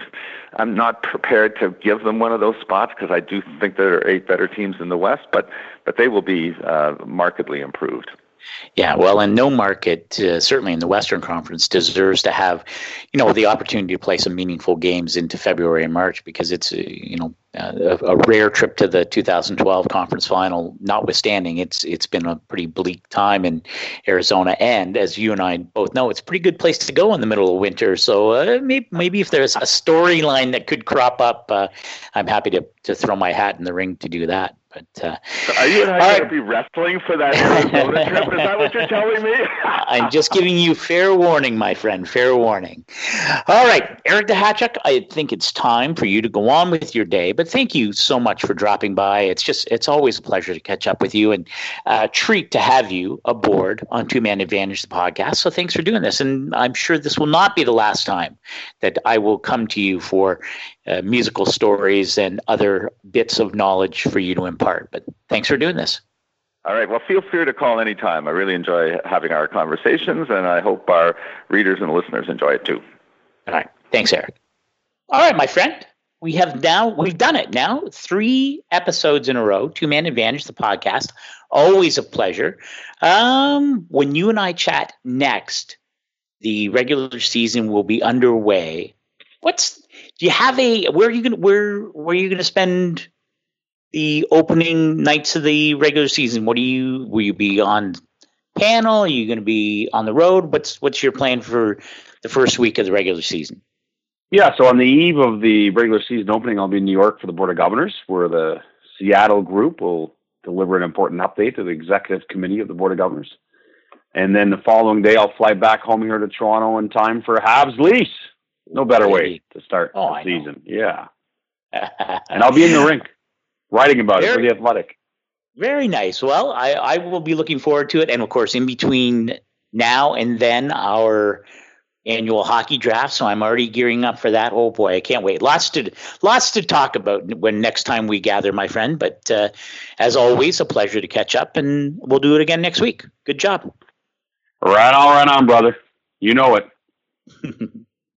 I'm not prepared to give them one of those spots because I do think there are eight better teams in the West, but but they will be uh, markedly improved. Yeah, well, and no market, uh, certainly in the Western Conference, deserves to have, you know, the opportunity to play some meaningful games into February and March because it's, uh, you know, uh, a, a, rare trip to the 2012 conference final. Notwithstanding, it's it's been a pretty bleak time in Arizona, and as you and I both know, it's a pretty good place to go in the middle of winter. So uh, maybe maybe if there's a storyline that could crop up, uh, I'm happy to to throw my hat in the ring to do that. But uh, so are you and I going right. to be wrestling for that Arizona (laughs) trip? Is that what you're telling me? (laughs) I'm just giving you fair warning, my friend. Fair warning. All right, Eric Duhatschek, I think it's time for you to go on with your day. But thank you so much for dropping by. It's just it's always a pleasure to catch up with you and uh, treat to have you aboard on Two Man Advantage, the podcast. So thanks for doing this, and I'm sure this will not be the last time that I will come to you for uh, musical stories and other bits of knowledge for you to impart. But thanks for doing this. All right. Well, feel free to call anytime. I really enjoy having our conversations, and I hope our readers and listeners enjoy it too. All right. Thanks, Eric. All right, my friend. We have now we've done it now three episodes in a row. Two Man Advantage, the podcast. Always a pleasure. Um, when you and I chat next, the regular season will be underway. What's do you have a where are you going where where are you going to spend the opening nights of the regular season? What do you will you be on panel? Are you going to be on the road? What's what's your plan for the first week of the regular season? Yeah, so on the eve of the regular season opening, I'll be in New York for the Board of Governors, where the Seattle group will deliver an important update to the executive committee of the Board of Governors. And then the following day, I'll fly back home here to Toronto in time for Habs Leafs. No better way to start oh, the season. Yeah. (laughs) and I'll be in the rink writing about very, it for the athletic. Very nice. Well, I, I will be looking forward to it. And of course, in between now and then, our annual hockey draft. So I'm already gearing up for that. Oh boy, I can't wait. Lots to lots to talk about when next time we gather, my friend. But uh, as always, a pleasure to catch up, and we'll do it again next week. Good job. Right on, right on, brother. You know it. (laughs)